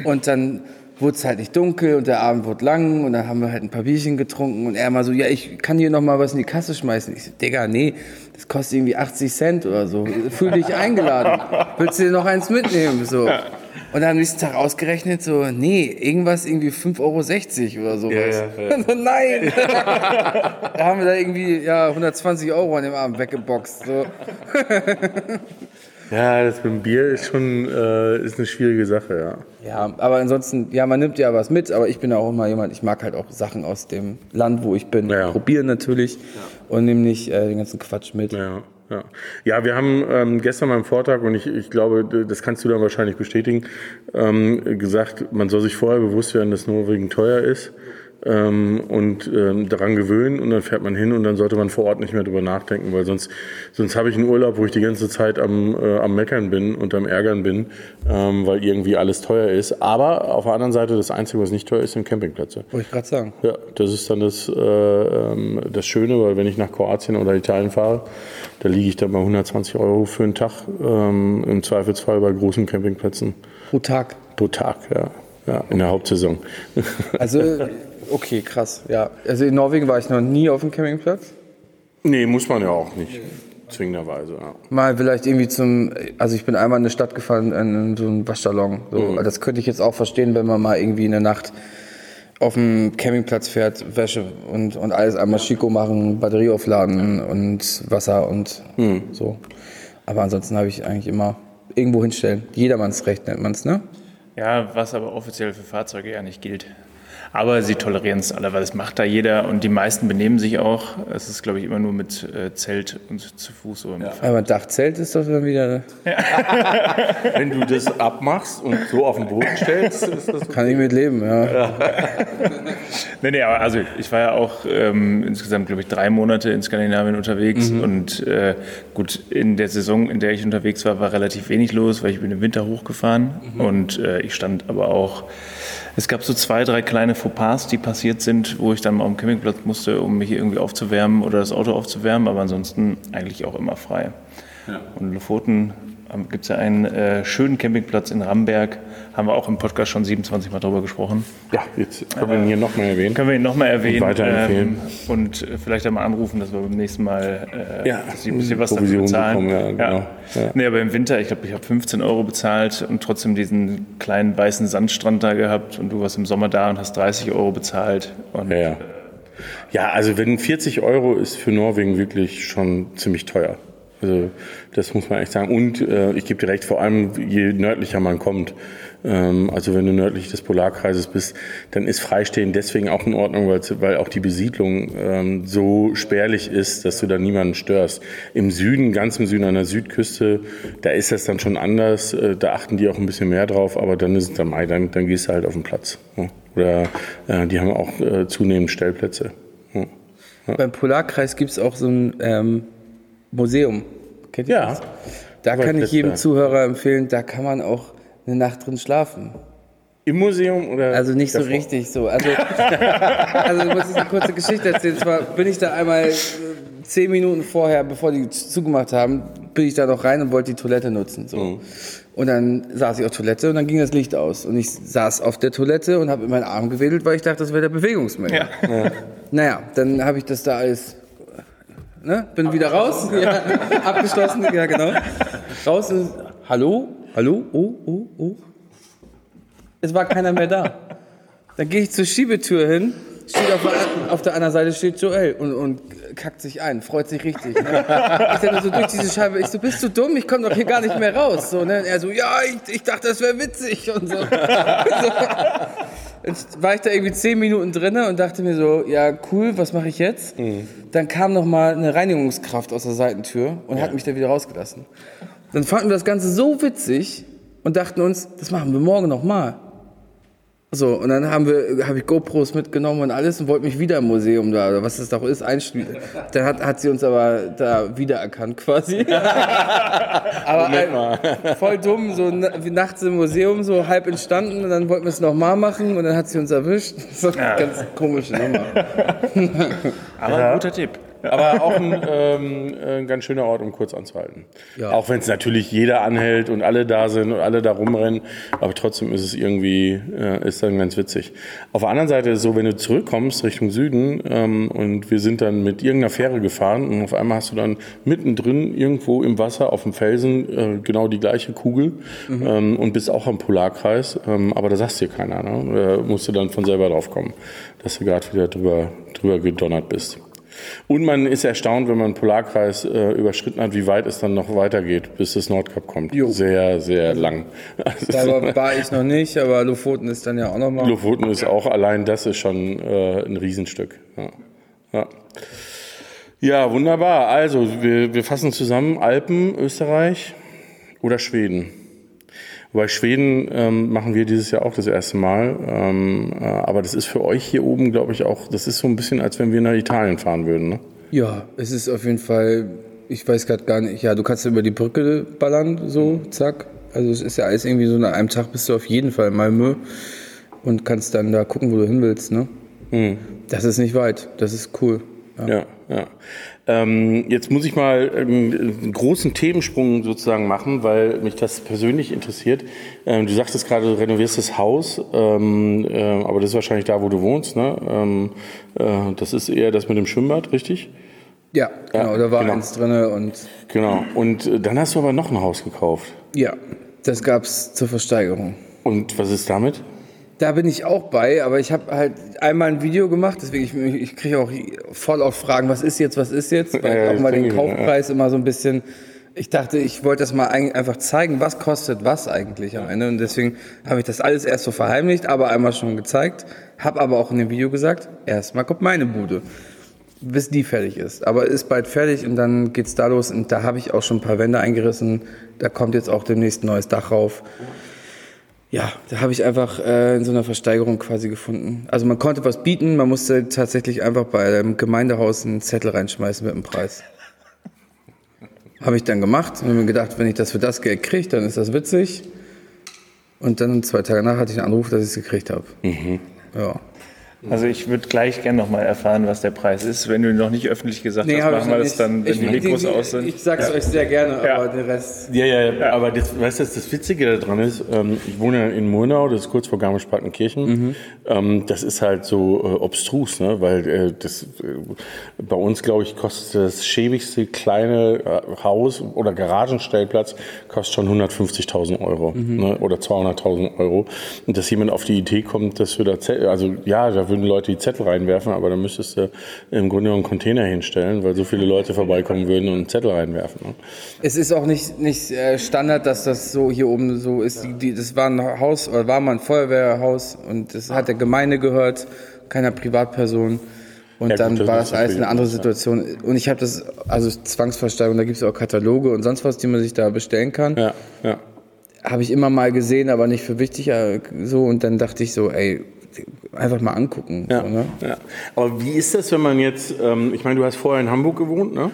Und dann wurde es halt nicht dunkel und der Abend wurde lang und dann haben wir halt ein paar Bierchen getrunken und er mal so, ja, ich kann hier noch mal was in die Kasse schmeißen. Ich so, Digga, nee, das kostet irgendwie 80 Cent oder so. Fühl dich eingeladen. Willst du dir noch eins mitnehmen? So. Und dann am nächsten Tag ausgerechnet, so, nee, irgendwas irgendwie 5,60 Euro oder sowas. So, Nein! da haben wir da irgendwie ja, 120 Euro an dem Abend weggeboxt. So.
Ja, das mit dem Bier ist schon äh, ist eine schwierige Sache, ja.
Ja, aber ansonsten, ja, man nimmt ja was mit, aber ich bin auch immer jemand, ich mag halt auch Sachen aus dem Land, wo ich bin,
Ja.
probieren natürlich und nehme nicht äh, den ganzen Quatsch mit.
Ja, ja. ja wir haben ähm, gestern beim Vortrag, und ich, ich glaube, das kannst du dann wahrscheinlich bestätigen, ähm, gesagt, man soll sich vorher bewusst werden, dass Norwegen teuer ist ähm, und ähm, daran gewöhnen und dann fährt man hin und dann sollte man vor Ort nicht mehr drüber nachdenken, weil sonst, sonst habe ich einen Urlaub, wo ich die ganze Zeit am, äh, am Meckern bin und am Ärgern bin, ähm, weil irgendwie alles teuer ist. Aber auf der anderen Seite, das Einzige, was nicht teuer ist, sind Campingplätze.
Wollte ich gerade sagen.
Ja, das ist dann das, äh, ähm, das Schöne, weil wenn ich nach Kroatien oder Italien fahre, da liege ich dann bei 120 Euro für einen Tag, ähm, im Zweifelsfall bei großen Campingplätzen
Pro Tag.
pro Tag, ja, ja in der Hauptsaison.
Also, okay, krass, ja. Also in Norwegen war ich noch nie auf dem Campingplatz.
nee, muss man ja auch nicht, zwingenderweise. Ja.
Mal vielleicht irgendwie zum, also ich bin einmal in eine Stadt gefahren, in so einen Waschsalon. So.
Mhm.
Das könnte ich jetzt auch verstehen, wenn man mal irgendwie in der Nacht auf dem Campingplatz fährt, Wäsche und, und alles einmal Chico machen, Batterie aufladen und Wasser und
Mhm.
so. Aber ansonsten habe ich eigentlich immer irgendwo hinstellen. Jedermannsrecht nennt man es, ne?
Ja, was aber offiziell für Fahrzeuge ja nicht gilt. Aber sie tolerieren es alle, weil das macht da jeder und die meisten benehmen sich auch. Es ist, glaube ich, immer nur mit äh, Zelt und zu Fuß oder mit Fahrrad.
Aber Dachzelt ist doch dann wieder,
Wenn du das abmachst und so auf den Boden stellst, ist das
kann ich mit leben, ja.
Nee, nee, aber also ich war ja auch ähm, insgesamt, glaube ich, drei Monate in Skandinavien unterwegs und äh, gut, in der Saison, in der ich unterwegs war, war relativ wenig los, weil ich bin im Winter hochgefahren und äh, ich stand aber auch, es gab so zwei, drei kleine Fauxpas, die passiert sind, wo ich dann mal dem Campingplatz musste, um mich irgendwie aufzuwärmen oder das Auto aufzuwärmen, aber ansonsten eigentlich auch immer frei. Und in Lofoten gibt es ja einen äh, schönen Campingplatz in Ramberg, haben wir auch im Podcast schon 27 Mal drüber gesprochen.
Ja, jetzt können wir ihn hier nochmal erwähnen.
Können wir ihn nochmal erwähnen
weiterempfehlen.
ähm, und äh, vielleicht einmal anrufen, dass wir beim nächsten Mal äh,
Ja,
ein bisschen was dafür
Provision
bezahlen.
bekommen, ja, genau. Ja.
Nee, aber im Winter, ich glaube, ich habe 15 Euro bezahlt und trotzdem diesen kleinen weißen Sandstrand da gehabt und du warst im Sommer da und hast 30 Euro bezahlt. Und
Ja, ja. ja, also wenn 40 Euro ist für Norwegen wirklich schon ziemlich teuer. Also das muss man echt sagen. Und äh, ich gebe dir recht, vor allem je nördlicher man kommt, ähm, also wenn du nördlich des Polarkreises bist, dann ist Freistehen deswegen auch in Ordnung, weil, auch die Besiedlung ähm, so spärlich ist, dass du da niemanden störst. Im Süden, ganz im Süden an der Südküste, da ist das dann schon anders. Äh, da achten die auch ein bisschen mehr drauf, aber dann ist es dann, dann, dann gehst du halt auf den Platz. Ne? oder äh, die haben auch äh, zunehmend Stellplätze. Ja.
Beim Polarkreis gibt es auch so ein ähm, Museum. Kennt ihr
Ja.
das? Da kann ich jedem Zuhörer empfehlen, da kann man auch eine Nacht drin schlafen.
Im Museum oder?
Also nicht so
davor?
richtig so. Also, also ich muss jetzt eine kurze Geschichte erzählen. Zwar bin ich da einmal äh, zehn Minuten vorher, bevor die zugemacht haben, bin ich da noch rein und wollte die Toilette nutzen. So. Und dann saß ich auf Toilette und dann ging das Licht aus. Und ich saß auf der Toilette und habe in meinen Arm gewedelt, weil ich dachte, das wäre der Bewegungsmelder. Naja, dann habe ich das da alles. Ne? Bin wieder raus. Ja, abgeschlossen, ja genau. Raus und. Hallo? Hallo? Oh, oh, oh. Es war keiner mehr da. Dann gehe ich zur Schiebetür hin, steht auf, der- auf der anderen Seite steht Joel und, und kackt sich ein, freut sich richtig. Ne? Ich dann so durch diese Scheibe, ich so, bist du dumm? Ich komme doch hier gar nicht mehr raus. So, ne? Und er so, ja, ich, ich dachte, das wäre witzig und so. so. Jetzt war ich da irgendwie zehn Minuten drin und dachte mir so, ja, cool, was mache ich jetzt? Dann kam noch mal eine Reinigungskraft aus der Seitentür und hat mich da wieder rausgelassen. Dann fanden wir das Ganze so witzig und dachten uns, das machen wir morgen noch mal. So, und dann haben wir, habe ich GoPros mitgenommen und alles und wollte mich wieder im Museum da, oder was das doch ist, einschließen. Dann hat, hat sie uns aber da wiedererkannt quasi. aber ein, voll dumm, so nachts im Museum, so halb entstanden und dann wollten wir es nochmal machen und dann hat sie uns erwischt. So, Ganz komische Nummer.
Aber ein guter Tipp.
Aber auch ein, ähm, ein ganz schöner Ort, um kurz anzuhalten. Auch wenn es natürlich jeder anhält und alle da sind und alle da rumrennen, aber trotzdem ist es irgendwie, äh, ist dann ganz witzig. Auf der anderen Seite ist es so, wenn du zurückkommst Richtung Süden ähm, und wir sind dann mit irgendeiner Fähre gefahren und auf einmal hast du dann mittendrin irgendwo im Wasser auf dem Felsen äh, genau die gleiche Kugel ähm, und bist auch am Polarkreis, ähm, aber da sagst dir keiner, ne? Da musst du dann von selber drauf kommen, dass du gerade wieder drüber, drüber gedonnert bist. Und man ist erstaunt, wenn man den Polarkreis äh, überschritten hat, wie weit es dann noch weitergeht, bis das Nordkap kommt.
Jo.
Sehr, sehr lang.
Da war ich noch nicht, aber Lofoten ist dann ja auch nochmal.
Lofoten ist auch allein, das ist schon äh, ein Riesenstück. Ja. Ja. ja, wunderbar. Also, wir, wir fassen zusammen Alpen, Österreich oder Schweden. Wobei Schweden ähm, machen wir dieses Jahr auch das erste Mal. Ähm, äh, aber das ist für euch hier oben, glaube ich, auch, das ist so ein bisschen, als wenn wir nach Italien fahren würden. Ne?
Ja, es ist auf jeden Fall, ich weiß gerade gar nicht, ja, du kannst über die Brücke ballern, so, zack. Also es ist ja alles irgendwie so, nach einem Tag bist du auf jeden Fall in Malmö und kannst dann da gucken, wo du hin willst, ne? Das ist nicht weit, das ist cool. Ja.
Ja, ja. Ähm, jetzt muss ich mal ähm, einen großen Themensprung sozusagen machen, weil mich das persönlich interessiert. Ähm, du sagtest gerade, du renovierst das Haus, ähm, äh, aber das ist wahrscheinlich da, wo du wohnst. Ne? Ähm, äh, das ist eher das mit dem Schwimmbad, richtig?
Ja, genau, da war
genau.
eins drinne und
Genau. Und äh, dann hast du aber noch ein Haus gekauft.
ja, das gab's zur Versteigerung.
Und was ist damit?
Da bin ich auch bei, aber ich habe halt einmal ein Video gemacht, deswegen ich, ich kriege auch voll auf Fragen, was ist jetzt, was ist jetzt, weil
Ja,
ich auch mal den Kaufpreis immer so ein bisschen. Ich dachte, ich wollte das mal ein- einfach zeigen, was kostet was eigentlich am Ende und deswegen habe ich das alles erst so verheimlicht, aber einmal schon gezeigt, habe aber auch in dem Video gesagt, erstmal kommt meine Bude, bis die fertig ist. Aber ist bald fertig und dann geht's da los und da habe ich auch schon ein paar Wände eingerissen. Da kommt jetzt auch demnächst ein neues Dach rauf. Ja, da habe ich einfach äh, in so einer Versteigerung quasi gefunden. Also man konnte was bieten, man musste tatsächlich einfach bei dem Gemeindehaus einen Zettel reinschmeißen mit dem Preis. Habe ich dann gemacht und habe mir gedacht, wenn ich das für das Geld kriege, dann ist das witzig. Und dann zwei Tage nach hatte ich einen Anruf, dass ich es gekriegt habe. Ja.
Also ich würde gleich gerne noch mal erfahren, was der Preis ist. Wenn du noch nicht öffentlich gesagt hast,
hab
machen wir das dann, wenn
Ich-
die Mikros aus sind.
Ich sag's euch sehr gerne,
Ja.
aber den Rest.
Ja, ja, ja. aber das, weißt du, das, Witzige daran ist, ähm, ich wohne ja in Murnau, das ist kurz vor Garmisch-Partenkirchen. Ähm, das ist halt so äh, obstrus, ne? weil äh, das, äh, bei uns, glaube ich, kostet das schäbigste kleine Haus oder Garagenstellplatz kostet schon 150.000 Euro ne? oder 200.000 Euro. Und dass jemand auf die Idee kommt, dass wir da, also ja, da würden Leute die Zettel reinwerfen, aber dann müsstest du im Grunde einen Container hinstellen, weil so viele Leute vorbeikommen würden und Zettel reinwerfen. Ne?
Es ist auch nicht, nicht äh, Standard, dass das so hier oben so ist. Die, die, das war ein Haus, oder war mal ein Feuerwehrhaus und das hat der Gemeinde gehört, keiner Privatperson. Und
Ja,
dann
gut, das
war das alles eine andere Situation. Und ich habe das, also Zwangsversteigerung, da gibt es auch Kataloge und sonst was, die man sich da bestellen kann.
Ja, ja.
habe ich immer mal gesehen, aber nicht für wichtig äh, so. Und dann dachte ich so, ey, einfach mal angucken.
Ja,
So, ne?
ja. Aber wie ist das, wenn man jetzt, ähm, ich meine, du hast vorher in Hamburg gewohnt, ne?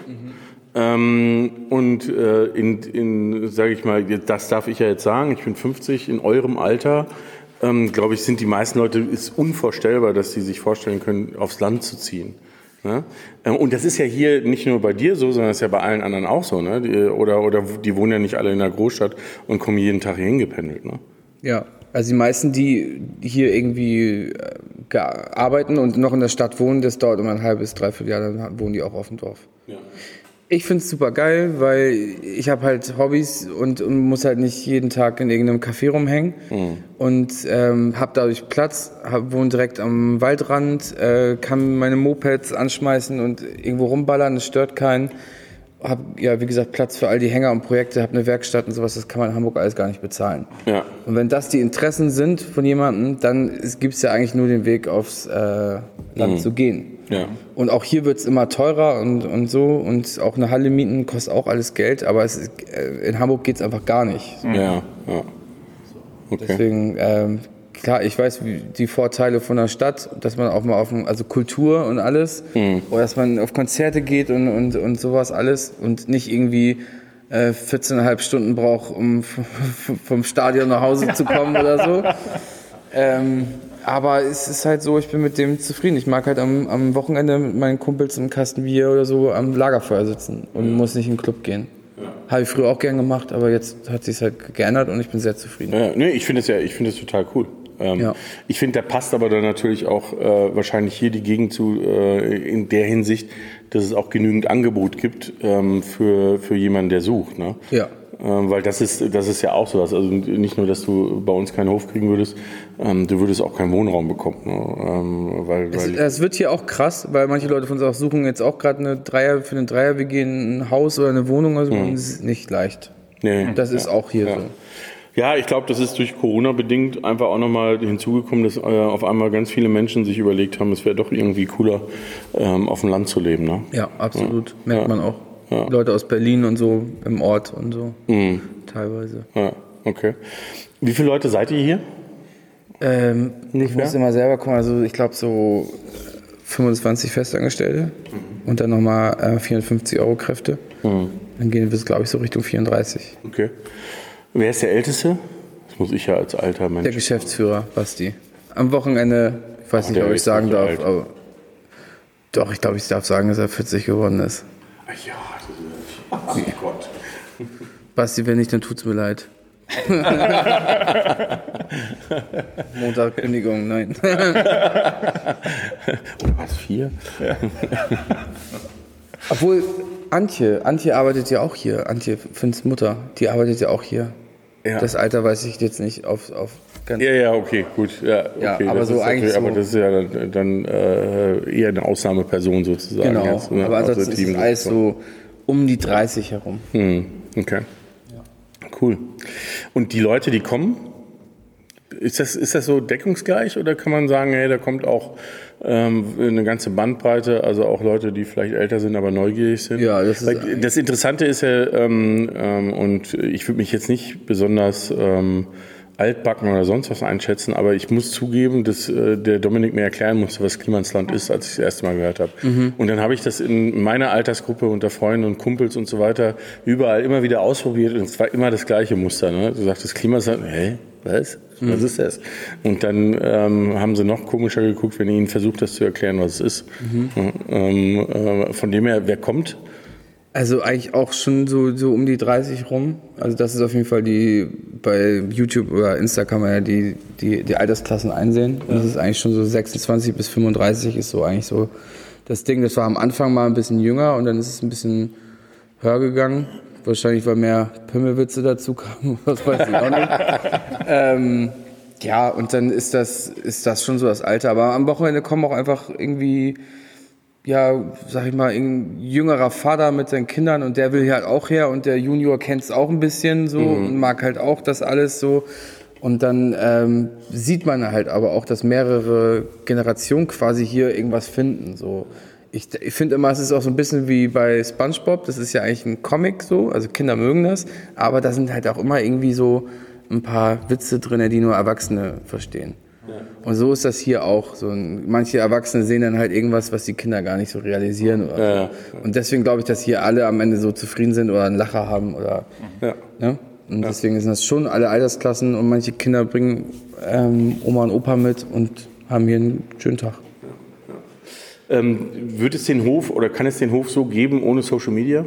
Ähm, und äh, in, in sage ich mal, das darf ich ja jetzt sagen, ich bin 50, in eurem Alter, ähm, glaube ich, sind die meisten Leute, ist unvorstellbar, dass sie sich vorstellen können, aufs Land zu ziehen. Ne? Ähm, Und das ist ja hier nicht nur bei dir so, sondern das ist ja bei allen anderen auch so. Ne? Die, oder, oder die wohnen ja nicht alle in der Großstadt und kommen jeden Tag hier hingependelt. Ne?
Ja, also die meisten, die hier irgendwie äh, arbeiten und noch in der Stadt wohnen, das dauert immer ein halbes, dreiviertel Jahr, dann wohnen die auch auf dem Dorf. Ich finde es super geil, weil ich habe halt Hobbys und, und muss halt nicht jeden Tag in irgendeinem Café rumhängen. Und ähm, habe dadurch Platz, hab, wohne direkt am Waldrand, äh, kann meine Mopeds anschmeißen und irgendwo rumballern, das stört keinen. Hab ja, wie gesagt, Platz für all die Hänger und Projekte, habe eine Werkstatt und sowas, das kann man in Hamburg alles gar nicht bezahlen.
Ja.
Und wenn das die Interessen sind von jemandem, dann gibt es ja eigentlich nur den Weg aufs äh, Land zu gehen.
Ja.
Und auch hier wird es immer teurer und, und so. Und auch eine Halle mieten kostet auch alles Geld. Aber ist, äh, in Hamburg geht es einfach gar nicht.
Ja, ja. Okay.
Deswegen, ähm, klar, ich weiß wie, die Vorteile von der Stadt, dass man auch mal auf, also Kultur und alles, oder dass man auf Konzerte geht und, und, und sowas alles und nicht irgendwie äh, 14,5 Stunden braucht, um vom Stadion nach Hause zu kommen oder so. Ähm, aber es ist halt so, ich bin mit dem zufrieden. Ich mag halt am, am Wochenende mit meinen Kumpels im Kasten Bier oder so am Lagerfeuer sitzen und muss nicht in den Club gehen. Habe ich früher auch gern gemacht, aber jetzt hat sich halt geändert und ich bin sehr zufrieden.
Ja, nee, ich finde es ja, ich finde es total cool. Ähm,
Ja.
Ich finde, der passt aber dann natürlich auch äh, wahrscheinlich hier die Gegend zu, äh, in der Hinsicht, dass es auch genügend Angebot gibt ähm, für, für jemanden, der sucht. Ne?
Ja.
Ähm, weil das ist, das ist ja auch sowas. Also nicht nur, dass du bei uns keinen Hof kriegen würdest, ähm, du würdest auch keinen Wohnraum bekommen. Ne? Ähm, weil,
Es,
weil,
es wird hier auch krass, weil manche Leute von uns auch suchen jetzt auch gerade eine Dreier für eine Dreier, wir gehen ein Haus oder eine Wohnung oder so. und Das ist nicht leicht.
nee.
Das ist auch hier
Ja.
so.
Ja, ich glaube, das ist durch Corona bedingt einfach auch nochmal hinzugekommen, dass äh, auf einmal ganz viele Menschen sich überlegt haben, es wäre doch irgendwie cooler, ähm, auf dem Land zu leben. Ne?
Ja, absolut. Merkt
Ja.
man auch.
Ja.
Leute aus Berlin und so im Ort und so.
Mhm.
Teilweise.
Ja, okay. Wie viele Leute seid ihr hier?
Ähm, ich muss immer selber kommen, also ich glaube so 25 Festangestellte und dann nochmal äh, 450 Euro Kräfte. Dann gehen wir, glaube ich, so Richtung 34.
Okay. Wer ist der Älteste? Das muss ich ja als alter Mensch.
Der Geschäftsführer, Basti. Am Wochenende, ich weiß nicht, ob ich sagen darf,
alt.
aber doch, ich glaube, ich darf sagen, dass er 40 geworden ist.
Ach ja, das ist, oh Gott.
Basti, wenn nicht, dann tut's mir leid. Montag Kündigung, nein.
Oder was, vier?
Obwohl, Antje, Antje arbeitet ja auch hier. Antje, Finns Mutter, die arbeitet ja auch hier.
Ja.
Das Alter weiß ich jetzt nicht auf, auf ganz.
Ja, ja, okay, gut. Ja, okay,
Ja, aber
das
so
ist
eigentlich
natürlich- Aber
so-
das ist ja dann, dann äh, eher eine Ausnahmeperson sozusagen.
genau.
jetzt, ne,
Aber ansonsten ist
Team-
alles so um die 30 herum.
Hm, okay. Cool. Und die Leute, die kommen, ist das, ist das so deckungsgleich oder kann man sagen, hey, da kommt auch ähm, eine ganze Bandbreite, also auch Leute, die vielleicht älter sind, aber neugierig sind?
Ja, das ist
Weil das Interessante ist ja, ähm, ähm, und ich würde mich jetzt nicht besonders ähm, altbacken oder sonst was einschätzen, aber ich muss zugeben, dass äh, der Dominik mir erklären musste, was Klimansland ist, als ich das erste Mal gehört habe. Und dann habe ich das in meiner Altersgruppe unter Freunden und Kumpels und so weiter überall immer wieder ausprobiert und es war immer das gleiche Muster. Ne? Du sagtest Klimansland, hä? Was? Was ist das? Und dann ähm, haben sie noch komischer geguckt, wenn ich ihnen versucht, das zu erklären, was es ist. Ja, ähm, äh, von dem her, wer kommt?
Also eigentlich auch schon so, so um die 30 rum. Also das ist auf jeden Fall die, bei YouTube oder Insta kann man ja die, die, die Altersklassen einsehen. Und das ist eigentlich schon so 26 bis 35 ist so eigentlich so das Ding. Das war am Anfang mal ein bisschen jünger und dann ist es ein bisschen höher gegangen. Wahrscheinlich, weil mehr Pimmelwitze dazu kamen, was weiß ich auch nicht. ähm, ja, und dann ist das, ist das schon so das Alter. Aber am Wochenende kommen auch einfach irgendwie ja, sag ich mal, ein jüngerer Vater mit seinen Kindern und der will hier halt auch her und der Junior kennt es auch ein bisschen so und mag halt auch das alles so. Und dann ähm, sieht man halt aber auch, dass mehrere Generationen quasi hier irgendwas finden. So. Ich, ich finde immer, es ist auch so ein bisschen wie bei SpongeBob. Das ist ja eigentlich ein Comic so, also Kinder mögen das, aber da sind halt auch immer irgendwie so ein paar Witze drin, die nur Erwachsene verstehen. Und so ist das hier auch. So, manche Erwachsene sehen dann halt irgendwas, was die Kinder gar nicht so realisieren.
Ja, ja.
so. Und deswegen glaube ich, dass hier alle am Ende so zufrieden sind oder einen Lacher haben. Oder,
Ja.
ne? Und deswegen sind das schon alle Altersklassen und manche Kinder bringen ähm, Oma und Opa mit und haben hier einen schönen Tag.
Ähm, wird es den Hof oder kann es den Hof so geben ohne Social Media?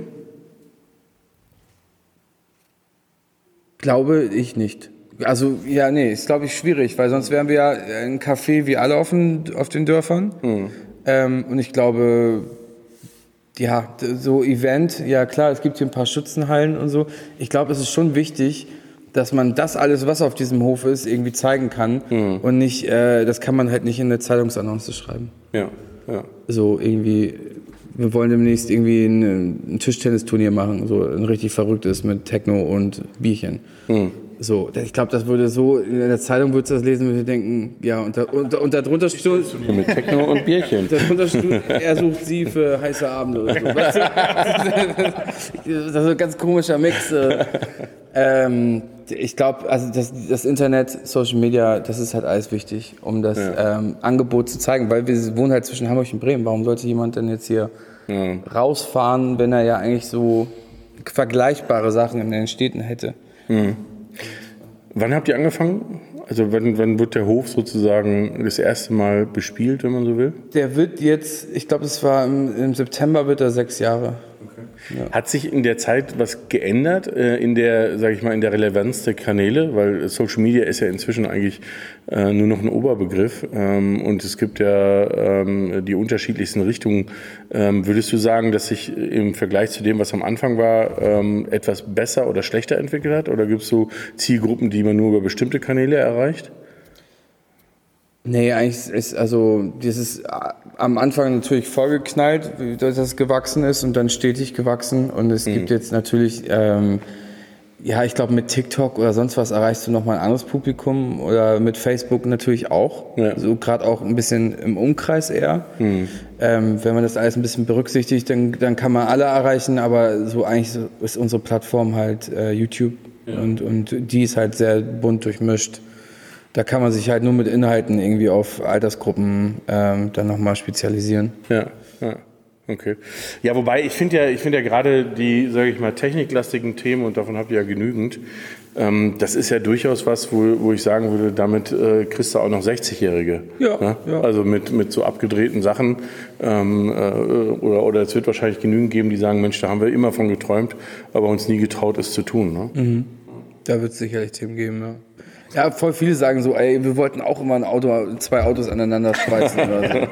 Glaube ich nicht. Also, ja, nee, ist glaube ich schwierig, weil sonst wären wir ja ein Café wie alle auf den, auf den Dörfern. Ähm, und ich glaube, ja, so Event, ja klar, es gibt hier ein paar Schützenhallen und so. Ich glaube, es ist schon wichtig, dass man das alles, was auf diesem Hof ist, irgendwie zeigen kann. Und nicht, äh, das kann man halt nicht in eine Zeitungsannonce schreiben.
Ja, ja.
So irgendwie, wir wollen demnächst irgendwie ein, ein Tischtennisturnier machen, so ein richtig verrücktes mit Techno und Bierchen. So, ich glaube, das würde so, in der Zeitung würdest du das lesen, würde denken, ja, und, da, und, und darunter steht,
Mit Techno und Bierchen.
darunter steht, er sucht sie für heiße Abende oder so. Weißt du? Das ist ein ganz komischer Mix. äh. Ähm, ich glaube, also das, das Internet, Social Media, das ist halt alles wichtig, um das ähm, Angebot zu zeigen, weil wir wohnen halt zwischen Hamburg und Bremen. Warum sollte jemand denn jetzt hier rausfahren, wenn er ja eigentlich so vergleichbare Sachen in den Städten hätte?
Wann habt ihr angefangen? Also wann, wann wird der Hof sozusagen das erste Mal bespielt, wenn man so will?
Der wird jetzt, ich glaube, es war im, im September wird er sechs Jahre.
Hat sich in der Zeit was geändert äh, in der, sage ich mal, in der Relevanz der Kanäle, weil Social Media ist ja inzwischen eigentlich äh, nur noch ein Oberbegriff ähm, und es gibt ja ähm, die unterschiedlichsten Richtungen. Ähm, würdest du sagen, dass sich im Vergleich zu dem, was am Anfang war, etwas besser oder schlechter entwickelt hat? Oder gibt es so Zielgruppen, die man nur über bestimmte Kanäle erreicht?
Nee, eigentlich ist also dieses äh, am Anfang natürlich vollgeknallt, dass es gewachsen ist und dann stetig gewachsen. Und es gibt jetzt natürlich, ähm, ja, ich glaube mit TikTok oder sonst was erreichst du nochmal ein anderes Publikum oder mit Facebook natürlich auch.
Ja.
So gerade auch ein bisschen im Umkreis eher. Ähm, wenn man das alles ein bisschen berücksichtigt, dann, dann kann man alle erreichen, aber so eigentlich ist unsere Plattform halt äh, YouTube und, und die ist halt sehr bunt durchmischt. Da kann man sich halt nur mit Inhalten irgendwie auf Altersgruppen ähm, dann nochmal spezialisieren.
Ja, ja. Okay. Ja, wobei ich finde ja, ich finde ja gerade die, sage ich mal, techniklastigen Themen und davon habt ihr ja genügend. Ähm, das ist ja durchaus was, wo, wo ich sagen würde, damit äh, kriegst du auch noch 60-Jährige.
Ja,
Ne?
ja.
Also mit, mit so abgedrehten Sachen. Ähm, äh, oder, oder es wird wahrscheinlich genügend geben, die sagen, Mensch, da haben wir immer von geträumt, aber uns nie getraut, es zu tun. Ne?
Da wird es sicherlich Themen geben, ja. Ja, voll viele sagen so, ey, wir wollten auch immer ein Auto, zwei Autos aneinander schweißen oder so.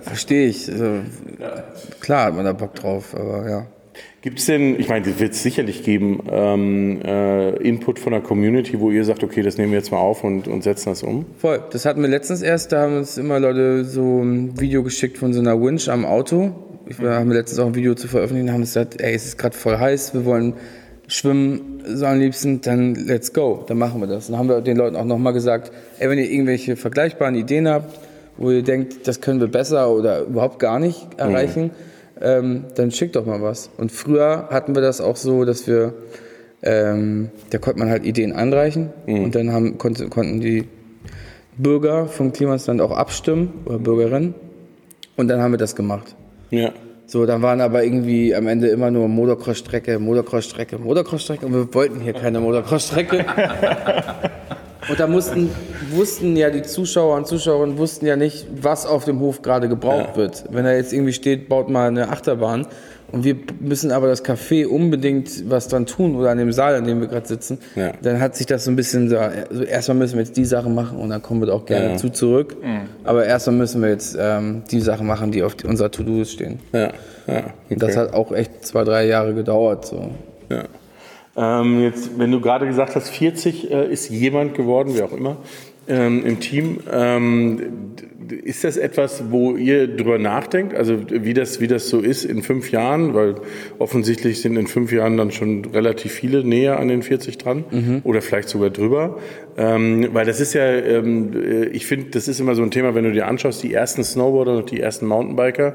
Verstehe ich. Also, Klar hat man da Bock drauf, aber ja.
Gibt es denn, ich meine, es wird es sicherlich geben, ähm, äh, Input von der Community, wo ihr sagt, okay, das nehmen wir jetzt mal auf und, und setzen das um?
Voll. Das hatten wir letztens erst, da haben uns immer Leute so ein Video geschickt von so einer Winch am Auto. Ich, wir haben letztens auch ein Video zu veröffentlichen, haben gesagt, ey, es ist gerade voll heiß, wir wollen schwimmen, so am liebsten, dann let's go, dann machen wir das. Dann haben wir den Leuten auch nochmal gesagt, ey, wenn ihr irgendwelche vergleichbaren Ideen habt, wo ihr denkt, das können wir besser oder überhaupt gar nicht erreichen, ähm, dann schickt doch mal was. Und früher hatten wir das auch so, dass wir, ähm, da konnte man halt Ideen einreichen und dann haben, konnte, konnten die Bürger vom Klimasland auch abstimmen oder Bürgerinnen und dann haben wir das gemacht.
Ja.
So, dann waren aber irgendwie am Ende immer nur Motocross-Strecke, Motocross-Strecke, Motocross-Strecke und wir wollten hier keine Motocross-Strecke. Und da mussten, wussten ja die Zuschauer und Zuschauerinnen wussten ja nicht, was auf dem Hof gerade gebraucht
Ja.
wird. Wenn da jetzt irgendwie steht, baut mal eine Achterbahn und wir müssen aber das Café unbedingt was dran tun oder an dem Saal, an dem wir gerade sitzen,
Ja.
dann hat sich das so ein bisschen so, also erstmal müssen wir jetzt die Sachen machen und dann kommen wir auch gerne
Ja.
zu zurück. Aber erstmal müssen wir jetzt ähm, die Sachen machen, die auf die, unserer To-Do stehen.
Ja, ja.
Und das
okay.
hat auch echt zwei, drei Jahre gedauert. So.
Ja. Ähm, jetzt, wenn du gerade gesagt hast, 40 äh, ist jemand geworden, wer auch immer, ähm, im Team. Ist das etwas, wo ihr drüber nachdenkt? Also wie das, wie das so ist in fünf Jahren? Weil offensichtlich sind in fünf Jahren dann schon relativ viele näher an den 40 dran oder vielleicht sogar drüber. Ähm, weil das ist ja, ähm, äh, ich finde, das ist immer so ein Thema, wenn du dir anschaust, die ersten Snowboarder und die ersten Mountainbiker,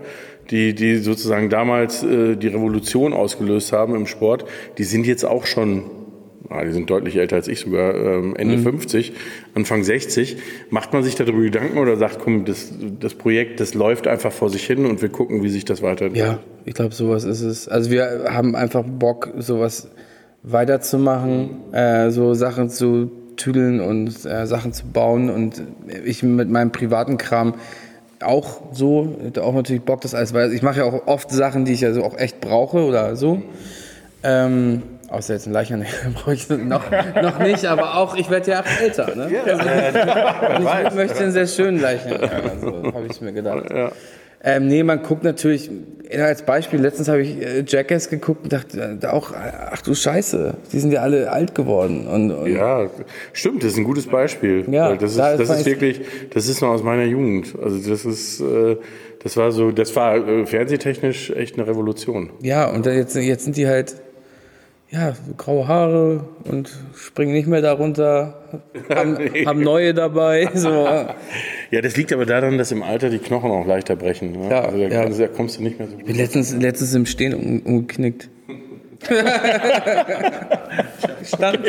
die, die sozusagen damals äh, die Revolution ausgelöst haben im Sport, die sind jetzt auch schon ah, die sind deutlich älter als ich sogar, ähm, Ende 50, Anfang 60. Macht man sich darüber Gedanken oder sagt, komm, das, das Projekt, das läuft einfach vor sich hin und wir gucken, wie sich das weiterentwickelt?
Ja, ich glaube, sowas ist es. Also wir haben einfach Bock, sowas weiterzumachen, äh, so Sachen zu tüdeln und äh, Sachen zu bauen und ich mit meinem privaten Kram auch so, hätte auch natürlich Bock, das alles weiter. Ich mache ja auch oft Sachen, die ich also auch echt brauche oder so. Ähm, außer jetzt ein Leichern brauche ich noch, noch nicht, aber auch, ich werde ja auch älter. Ne? also, ich möchte einen sehr schönen Leichern. Also, habe ich mir gedacht. Ähm, nee, man guckt natürlich, als Beispiel, letztens habe ich äh, Jackass geguckt und dachte äh, auch, ach du Scheiße, die sind ja alle alt geworden. Und, und
Ja, stimmt, das ist ein gutes Beispiel.
Ja,
das ist,
da
das
weiß-
ist wirklich, das ist noch aus meiner Jugend. Also das ist, äh, das war so, das war äh, fernsehtechnisch echt eine Revolution.
Ja, und jetzt, jetzt sind die halt, ja, so graue Haare und springen nicht mehr darunter, haben, haben neue dabei. So.
Ja, das liegt aber daran, dass im Alter die Knochen auch leichter brechen. Ne?
Ja,
also da,
ja.
kannst, da kommst du nicht mehr so
Ich bin letztens, letztens im Stehen um, umgeknickt. Stand.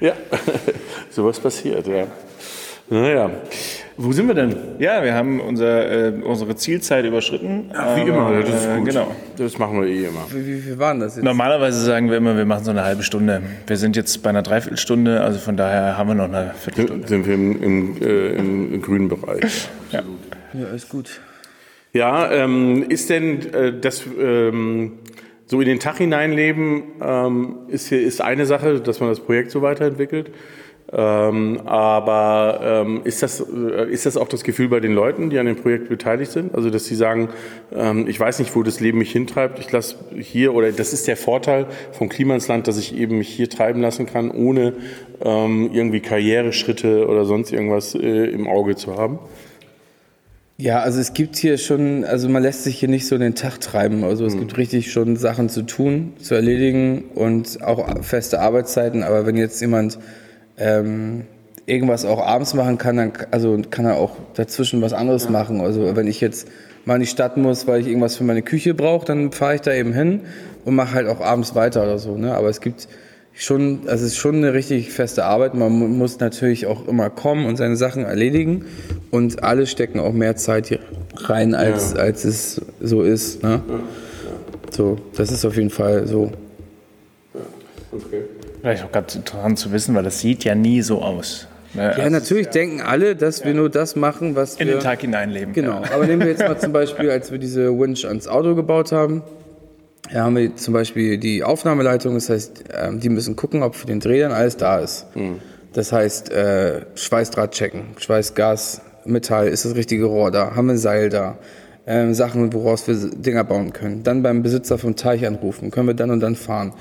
Ja, sowas passiert, ja. Naja, wo sind wir denn?
Ja, wir haben unser, äh, unsere Zielzeit überschritten.
Wie immer, das ist
äh,
gut.
Genau.
Das machen wir eh immer.
Wie, wie viel waren das jetzt?
Normalerweise sagen wir immer, wir machen so eine halbe Stunde. Wir sind jetzt bei einer Dreiviertelstunde, also von daher haben wir noch eine Viertelstunde.
Sind wir im, im, äh, im grünen Bereich.
Ja.
Ja, ist gut.
Ja, ähm, ist denn äh, das ähm, so in den Tag hineinleben ähm, ist, hier, ist eine Sache, dass man das Projekt so weiterentwickelt. Ähm, aber ähm, ist, das, äh, ist das auch das Gefühl bei den Leuten, die an dem Projekt beteiligt sind? Also, dass sie sagen, ähm, ich weiß nicht, wo das Leben mich hintreibt, ich lasse hier, oder das ist der Vorteil vom Klimansland, dass ich eben mich hier treiben lassen kann, ohne ähm, irgendwie Karriereschritte oder sonst irgendwas äh, im Auge zu haben?
Ja, also es gibt hier schon, also man lässt sich hier nicht so den Tag treiben. Also es gibt richtig schon Sachen zu tun, zu erledigen und auch feste Arbeitszeiten. Aber wenn jetzt jemand ähm, irgendwas auch abends machen kann, dann also kann er auch dazwischen was anderes machen. Also wenn ich jetzt mal in die Stadt muss, weil ich irgendwas für meine Küche brauche, dann fahre ich da eben hin und mache halt auch abends weiter oder so. Ne? Aber es gibt schon, also es ist schon eine richtig feste Arbeit. Man mu- muss natürlich auch immer kommen und seine Sachen erledigen. Und alle stecken auch mehr Zeit hier rein, als, als es so ist. Ne? So, das ist auf jeden Fall so.
Okay.
Vielleicht auch ganz interessant zu wissen, weil das sieht ja nie so aus. Ne?
Ja, natürlich denken alle, dass wir nur das machen, was
In
wir...
den Tag hineinleben.
Genau, aber nehmen wir jetzt mal zum Beispiel, als wir diese Winch ans Auto gebaut haben, da haben wir zum Beispiel die Aufnahmeleitung, das heißt, ähm, die müssen gucken, ob für den Dreh dann alles da ist. Das heißt, äh, Schweißdraht checken, Schweißgas, Metall, ist das richtige Rohr da, haben wir ein Seil da, ähm, Sachen, woraus wir Dinger bauen können. Dann beim Besitzer vom Teich anrufen, können wir dann und dann fahren.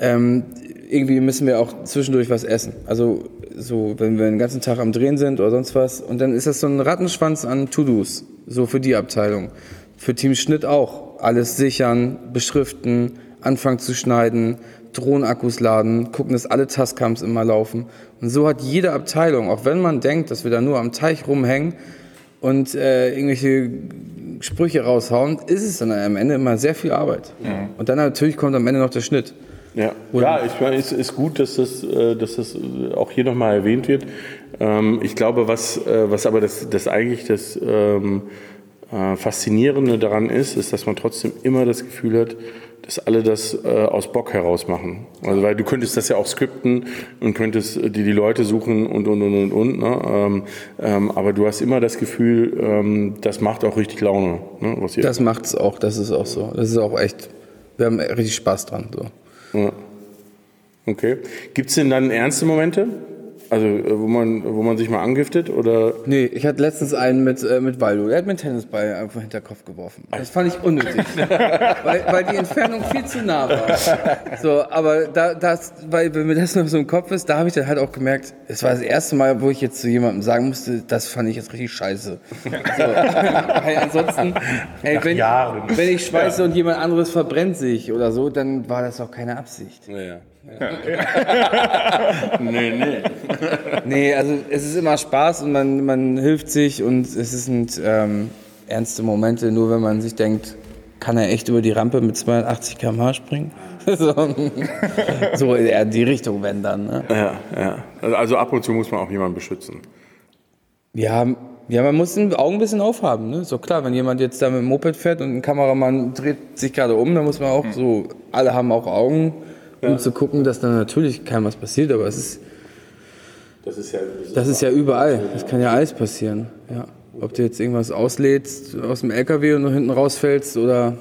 Ähm, irgendwie müssen wir auch zwischendurch was essen. Also so, wenn wir den ganzen Tag am Drehen sind oder sonst was. Und dann ist das so ein Rattenschwanz an To-Dos, so für die Abteilung. Für Team Schnitt auch. Alles sichern, beschriften, anfangen zu schneiden, Drohnenakkus laden, gucken, dass alle Tascams immer laufen. Und so hat jede Abteilung, auch wenn man denkt, dass wir da nur am Teich rumhängen und äh, irgendwelche Sprüche raushauen, ist es dann am Ende immer sehr viel Arbeit. Und dann natürlich kommt am Ende noch der Schnitt.
Ja, ja ich meine, es ist gut, dass das, äh, dass das äh, auch hier nochmal erwähnt wird. Ähm, Ich glaube, was, äh, was aber das, das eigentlich das ähm, äh, Faszinierende daran ist, ist, dass man trotzdem immer das Gefühl hat, dass alle das äh, aus Bock heraus machen. Also weil du könntest das ja auch skripten und könntest äh, dir die Leute suchen und und und und und. Ne? Ähm, ähm, aber du hast immer das Gefühl, ähm, das macht auch richtig Laune, ne?
Das macht's auch, das ist auch so. Das ist auch echt, wir haben richtig Spaß dran. So.
Ja. Okay. Gibt es denn dann ernste Momente? Also, äh, wo man, wo man sich mal angiftet? Oder?
Nee, ich hatte letztens einen mit, äh, mit Waldo. Der hat mir einen Tennisball einfach hinter den Kopf geworfen. Das fand ich unnötig. weil, weil die Entfernung viel zu nah war. So, aber da, das, weil, wenn mir das noch so im Kopf ist, da habe ich dann halt auch gemerkt, es war das erste Mal, wo ich jetzt zu jemandem sagen musste, das fand ich jetzt richtig scheiße. So, weil ansonsten, ey, wenn, wenn ich schweiße und jemand anderes verbrennt sich oder so, dann war das auch keine Absicht.
Ja. Nee, nee.
Nee, also es ist immer Spaß und man, man hilft sich und es sind ähm, ernste Momente, nur wenn man sich denkt, kann er echt über die Rampe mit 280 km/h springen? so, so eher die Richtung, wenn dann. Ne?
Ja, ja. Also ab und zu muss man auch jemanden beschützen.
Ja, ja, man muss die Augen ein bisschen aufhaben. Ne? So klar, wenn jemand jetzt da mit dem Moped fährt und ein Kameramann dreht sich gerade um, dann muss man auch so, alle haben auch Augen, um zu gucken, dass dann natürlich keinem was passiert, aber es ist,
Das ist ja.
das ist ja überall. Das kann ja alles passieren. Ja. Ob du jetzt irgendwas auslädst aus dem LKW und nur hinten rausfällst oder.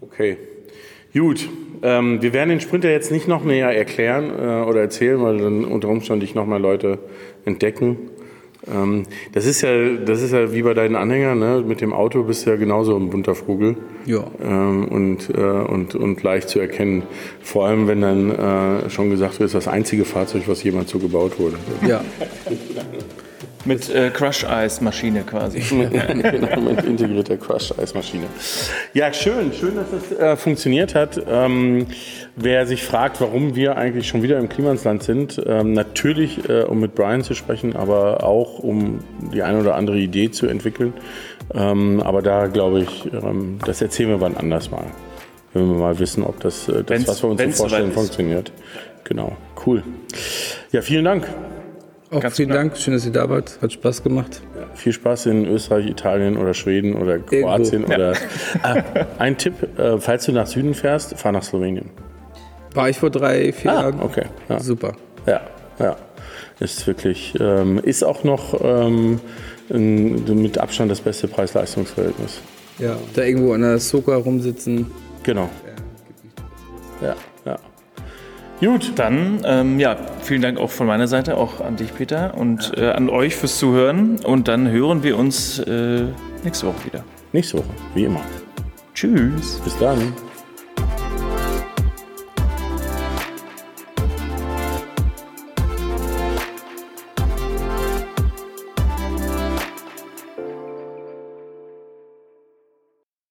Okay. Gut. Ähm, wir werden den Sprinter jetzt nicht noch näher erklären äh, oder erzählen, weil dann unter Umständen dich noch mal Leute entdecken. Ähm, das, ist ja, das ist ja wie bei deinen Anhängern, ne? mit dem Auto bist du ja genauso ein bunter Vogel.
Ja.
Ähm, und, äh, und, und leicht zu erkennen. Vor allem, wenn dann äh, schon gesagt wird, ist das einzige Fahrzeug, was jemals so gebaut wurde.
Ja.
Mit äh, Crush-Eis-Maschine quasi.
genau, mit integrierter Crush-Eismaschine. Ja, schön, schön, dass das äh, funktioniert hat. Ähm, wer sich fragt, warum wir eigentlich schon wieder im Klimansland sind, ähm, natürlich, äh, um mit Brian zu sprechen, aber auch um die eine oder andere Idee zu entwickeln. Ähm, aber da glaube ich, ähm, das erzählen wir wann anders mal. Wenn wir mal wissen, ob das, äh, das was wir uns so vorstellen, funktioniert. Genau, cool. Ja, vielen Dank.
Auch
Ganz
vielen
klar.
Dank, schön, dass ihr da wart. Hat Spaß gemacht.
Viel Spaß in Österreich, Italien oder Schweden oder Kroatien oder. Ah, ein Tipp: äh, Falls du nach Süden fährst, fahr nach Slowenien.
War ich vor drei, vier
Ah,
Jahren.
okay. Ja,
Super.
ja. ja. Ist wirklich, ähm, ist auch noch ähm, ein, mit Abstand das beste Preis-Leistungs-Verhältnis.
Ja. Da irgendwo an der Soka rumsitzen.
Genau. Ja, ja. Gut,
Dann, ähm, ja, vielen Dank auch von meiner Seite, auch an dich, Peter, und äh, an euch fürs Zuhören. Und dann hören wir uns äh, nächste Woche wieder.
nächste Woche, wie immer.
Tschüss.
Bis dann.